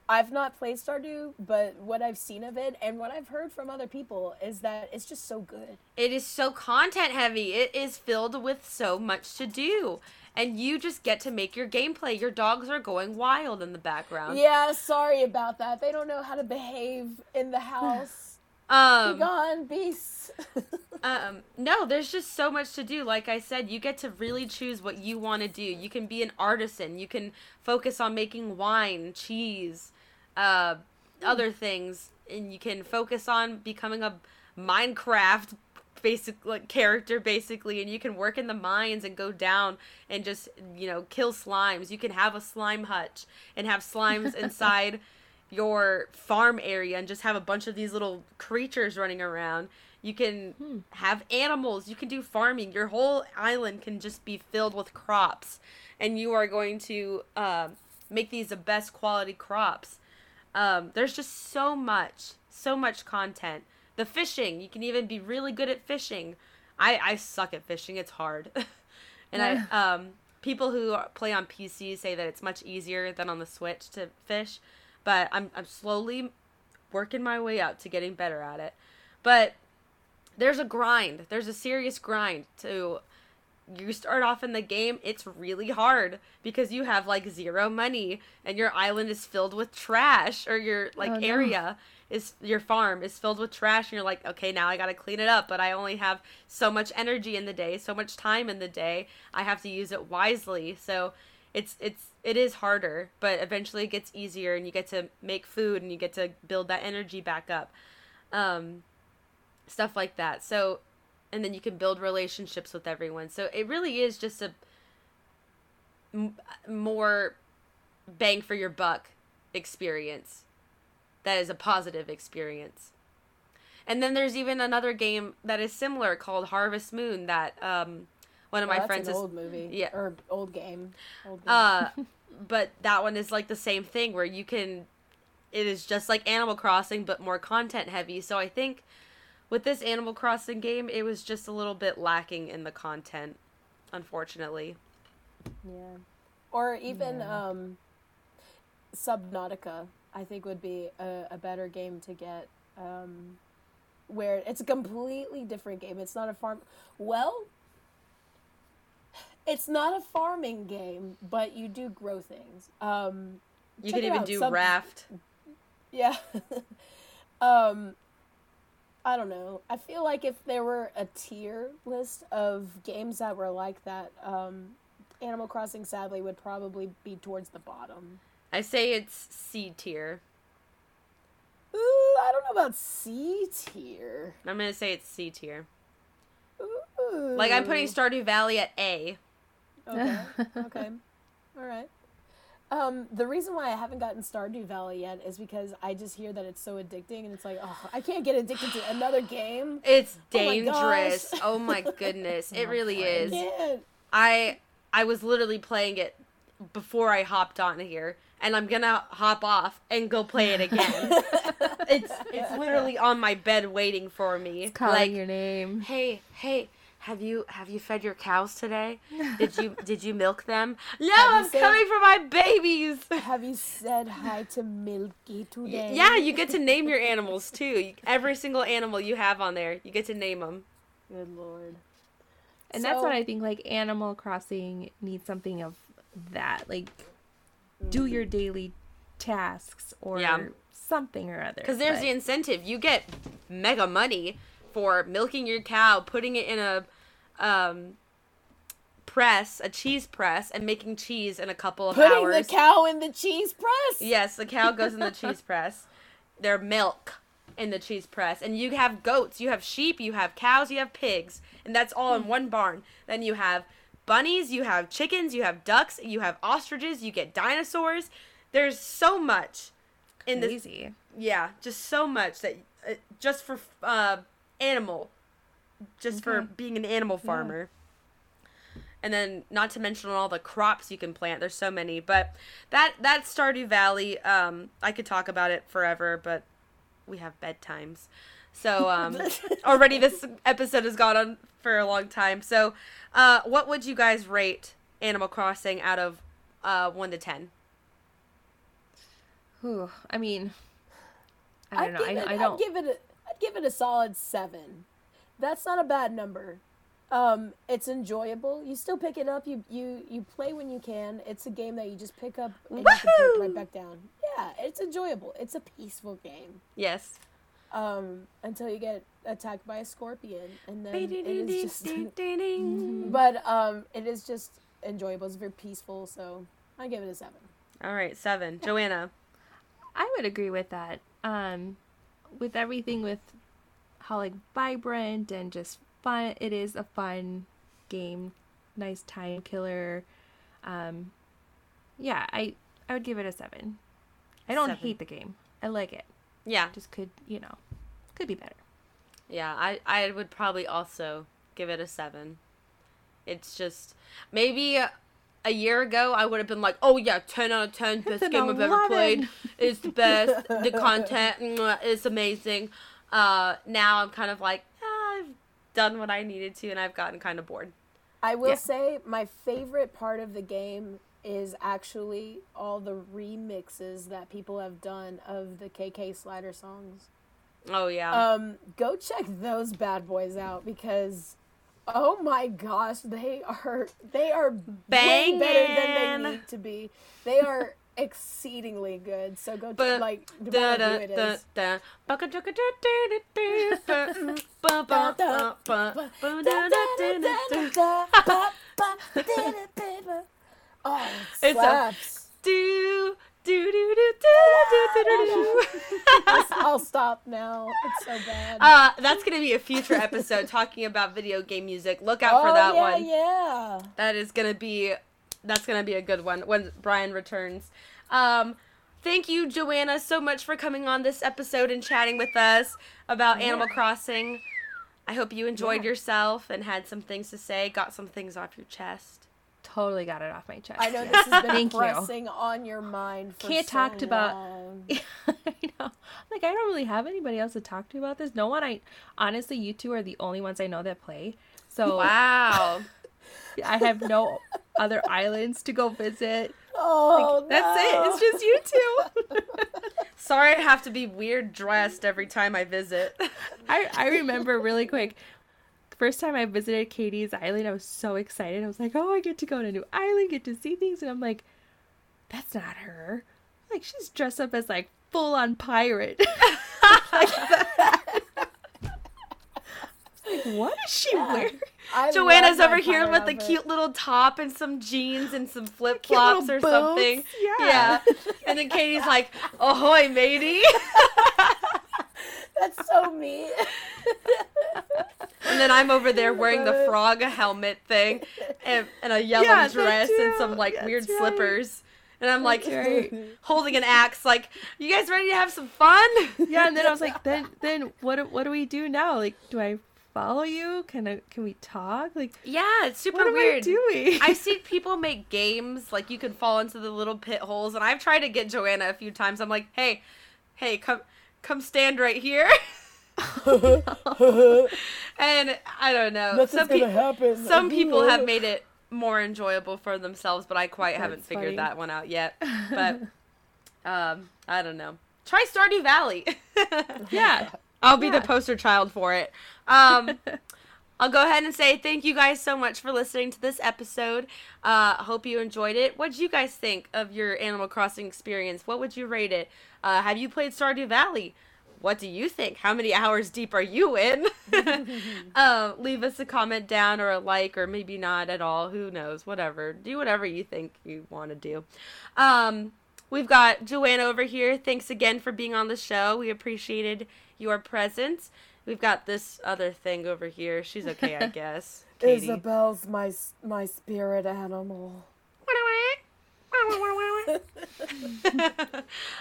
Speaker 2: I've not played Stardew, but what I've seen of it and what I've heard from other people is that it's just so good.
Speaker 3: It is so content heavy. It is filled with so much to do. And you just get to make your gameplay. Your dogs are going wild in the background.
Speaker 2: Yeah, sorry about that. They don't know how to behave in the house. Be
Speaker 3: Um,
Speaker 2: gone, beasts.
Speaker 3: um, no, there's just so much to do. Like I said, you get to really choose what you want to do. You can be an artisan. You can focus on making wine, cheese, uh, other things, and you can focus on becoming a Minecraft basic like character basically and you can work in the mines and go down and just you know kill slimes. You can have a slime hutch and have slimes inside your farm area and just have a bunch of these little creatures running around. You can
Speaker 4: Hmm.
Speaker 3: have animals. You can do farming. Your whole island can just be filled with crops. And you are going to uh, make these the best quality crops. Um, there's just so much so much content the fishing you can even be really good at fishing. I i suck at fishing it's hard. And i um people who play on pc say that it's much easier than on the switch to fish but i'm i'm slowly working my way up to getting better at it. But there's a grind there's a serious grind to you start off in the game, it's really hard because you have like zero money and your island is filled with trash or your like
Speaker 4: Oh, no.
Speaker 3: area is your farm is filled with trash and you're like, okay, now I got to clean it up, but I only have so much energy in the day, so much time in the day. I have to use it wisely. So it's it's it is harder, but eventually it gets easier and you get to make food and you get to build that energy back up. Um stuff like that. So and then you can build relationships with everyone. So it really is just a m- more bang for your buck experience. That is a positive experience. And then there's even another game that is similar called Harvest Moon that um one of
Speaker 2: Well,
Speaker 3: my
Speaker 2: that's
Speaker 3: friends
Speaker 2: an
Speaker 3: is
Speaker 2: old movie.
Speaker 3: Yeah.
Speaker 2: Or old game. Old game.
Speaker 3: uh but that one is like the same thing where you can it is just like Animal Crossing but more content heavy. So I think with this Animal Crossing game it was just a little bit lacking in the content unfortunately.
Speaker 2: yeah. Or even
Speaker 4: Yeah.
Speaker 2: um, Subnautica, I think would be a, a better game to get. Um, where it's a completely different game. It's not a farm. Well, it's not a farming game, but you do grow things. Um,
Speaker 3: You could even
Speaker 2: out.
Speaker 3: do
Speaker 2: Sub-
Speaker 3: raft.
Speaker 2: Yeah. um I don't know. I feel like if there were a tier list of games that were like that, um Animal Crossing sadly would probably be towards the bottom.
Speaker 3: I say it's C tier.
Speaker 2: Ooh, I don't know about C tier.
Speaker 3: I'm gonna say it's C tier.
Speaker 2: Ooh.
Speaker 3: Like I'm putting Stardew Valley at A.
Speaker 2: Okay. Okay. All right. Um, the reason why I haven't gotten Stardew Valley yet is because I just hear that it's so addicting, and it's like, oh, I can't get addicted to another game.
Speaker 3: It's
Speaker 2: Oh my
Speaker 3: dangerous. Oh my goodness. It really is. I I was literally playing it before I hopped on here, and I'm gonna hop off and go play it again. it's it's literally on my bed waiting for me.
Speaker 4: It's Calling
Speaker 3: like,
Speaker 4: your name.
Speaker 3: hey, hey, have you have you fed your cows today? Did you did you milk them? No,
Speaker 2: Have
Speaker 3: I'm
Speaker 2: said-
Speaker 3: coming for my babies.
Speaker 2: Have you said hi to Milky today?
Speaker 3: Yeah, you get to name your animals too. Every single animal you have on there, you get to name them.
Speaker 2: Good lord.
Speaker 4: And that's what I think like Animal Crossing needs something of that. Like do your daily tasks or
Speaker 3: Yeah.
Speaker 4: something or other.
Speaker 3: Because there's
Speaker 4: but-
Speaker 3: the incentive. You get mega money for milking your cow, putting it in a um, press, a cheese press, and making cheese in a couple of
Speaker 2: Putting
Speaker 3: hours.
Speaker 2: the cow in the cheese press.
Speaker 3: yes, the cow goes in the cheese press. Their milk in the cheese press. And you have goats, you have sheep, you have cows, you have pigs. And that's all in one barn. Then you have bunnies, you have chickens, you have ducks, you have ostriches, you get dinosaurs. There's so much in this
Speaker 4: crazy.
Speaker 3: yeah, just so much that uh, just for uh, animal, just for being an animal farmer. And then, not to mention all the crops you can plant. There's so many, but that that Stardew Valley, um, I could talk about it forever, but we have bedtimes, so um, already this episode has gone on for a long time. So, uh, what would you guys rate Animal Crossing out of uh, one to ten?
Speaker 4: Whew, I mean, I
Speaker 2: I'd
Speaker 4: don't know. I,
Speaker 2: give it,
Speaker 4: I don't.
Speaker 2: I'd give it. A, I'd give it a solid seven. That's not a bad number. Um, it's enjoyable. You still pick it up. You you you play when you can. It's a game that you just pick up and you can put right back down. Yeah, it's enjoyable. It's a peaceful game.
Speaker 3: Yes.
Speaker 2: Um, until you get attacked by a scorpion, and then it is just.
Speaker 3: All
Speaker 2: but um, it is just enjoyable. It's very peaceful. So I give it a seven.
Speaker 3: All right, seven. Joanna.
Speaker 4: I would agree with that. Um, with everything with how like vibrant and just fun, it is a fun game, nice time killer. Um, yeah, I I would give it a seven. I don't
Speaker 3: Seven.
Speaker 4: hate the game. I like it.
Speaker 3: Yeah,
Speaker 4: Just could you know, could be better.
Speaker 3: yeah. I I would probably also give it a seven. It's just maybe a year ago I would have been like, oh yeah, ten out of ten, best
Speaker 4: an
Speaker 3: game I've ever played. It's the best. the content is amazing. Uh, now I'm kind of like, ah, I've done what I needed to, and I've gotten kind of bored.
Speaker 2: I will
Speaker 4: Yeah.
Speaker 2: say my favorite part of the game is actually all the remixes that people have done of the KK Slider songs.
Speaker 3: Oh yeah.
Speaker 2: Um, go check those bad boys out because, oh my gosh, they are they are way better than they need to be. They are exceedingly good. So go check like
Speaker 3: Da, da,
Speaker 2: who it is.
Speaker 3: da. Baka chaka da,
Speaker 2: Oh, it slaps.
Speaker 3: It's a do do do do do do do
Speaker 2: I'll stop now. It's so bad.
Speaker 3: Uh, that's gonna be a future episode talking about video game music. Look out
Speaker 2: oh, for
Speaker 3: that
Speaker 2: yeah,
Speaker 3: one.
Speaker 2: Yeah,
Speaker 3: That is gonna be that's gonna be a good one when Brian returns. Um, thank you, Joanna, so much for coming on this episode and chatting with us about yeah. Animal Crossing. I hope you enjoyed
Speaker 2: yeah.
Speaker 3: yourself and had some things to say, got some things off your chest.
Speaker 4: Totally got it off my chest.
Speaker 2: I know this has been
Speaker 4: Thank you.
Speaker 2: pressing on your mind for
Speaker 4: Can't
Speaker 2: so
Speaker 4: talk about-. I know. Like I don't really have anybody else to talk to about this. No one I honestly you two are the only ones I know that play. So
Speaker 3: Wow.
Speaker 4: I have no other islands to go visit.
Speaker 2: Oh,
Speaker 4: That's it. It's just you two.
Speaker 3: Sorry I have to be weird dressed every time I visit.
Speaker 4: I, I remember really quick. First time I visited Katie's island, I was so excited. I was like, "Oh, I get to go to a new island, get to see things," and I'm like, "That's not her. Like she's dressed up as like full on pirate." like that. like, what is she wearing?
Speaker 2: I
Speaker 3: Joanna's over here with the
Speaker 2: outfit.
Speaker 3: cute little top and some jeans and some flip flops or something.
Speaker 4: boots, yeah.
Speaker 3: And then Katie's like, "Ahoy, matey!"
Speaker 2: That's so me.
Speaker 3: And then I'm over there oh wearing the frog helmet thing and, and a yellow
Speaker 4: Yeah,
Speaker 3: dress and some like
Speaker 4: That's
Speaker 3: weird
Speaker 4: right.
Speaker 3: slippers. And I'm like
Speaker 4: right.
Speaker 3: holding an axe, like, "You guys ready to have some fun?"
Speaker 4: Yeah, and then I was like, "Then, then what? do- What do we do now? Like, do I follow you? Can I? Can we talk? Like,
Speaker 3: Yeah, it's super
Speaker 4: what am
Speaker 3: weird.
Speaker 4: I doing?"
Speaker 3: I've seen people make games like you can fall into the little pit holes, and I've tried to get Joanna a few times. I'm like, hey, hey, come, come stand right here. and I don't know.
Speaker 2: Nothing's
Speaker 3: some
Speaker 2: gonna happen.
Speaker 3: some people have made it more enjoyable for themselves, but I quite haven't
Speaker 4: That's
Speaker 3: figured
Speaker 4: funny.
Speaker 3: that one out yet. But um, I don't know. Try Stardew Valley.
Speaker 4: yeah,
Speaker 3: I'll be the poster child for it. Um, I'll go ahead and say thank you guys so much for listening to this episode. Uh, hope you enjoyed it. What did you guys think of your Animal Crossing experience? What would you rate it? Uh, have you played Stardew Valley? What do you think? How many hours deep are you in? uh, leave us a comment down or a like, or maybe not at all. Who knows? Whatever. Do whatever you think you want to do. Um, we've got Joanna over here. Thanks again for being on the show. We appreciated your presence. We've got this other thing over here. She's okay, I guess. Katie.
Speaker 2: Isabelle's my my spirit animal.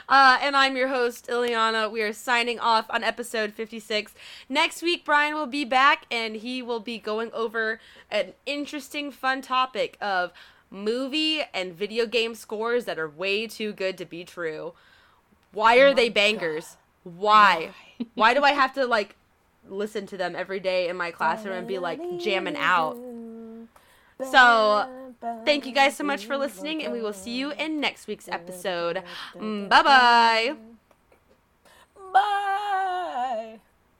Speaker 3: Uh, and I'm your host, Ileana. We are signing off on episode 56. Next week, Brian will be back and he will be going over an interesting, fun topic of movie and video game scores that are way too good to be true. Why are they bangers? Why? Why do I have to, like, listen to them every day in my classroom and be, like, jamming out? So, Thank you guys so much for listening, and we will see you in next week's episode. Bye-bye. Mm, Bye.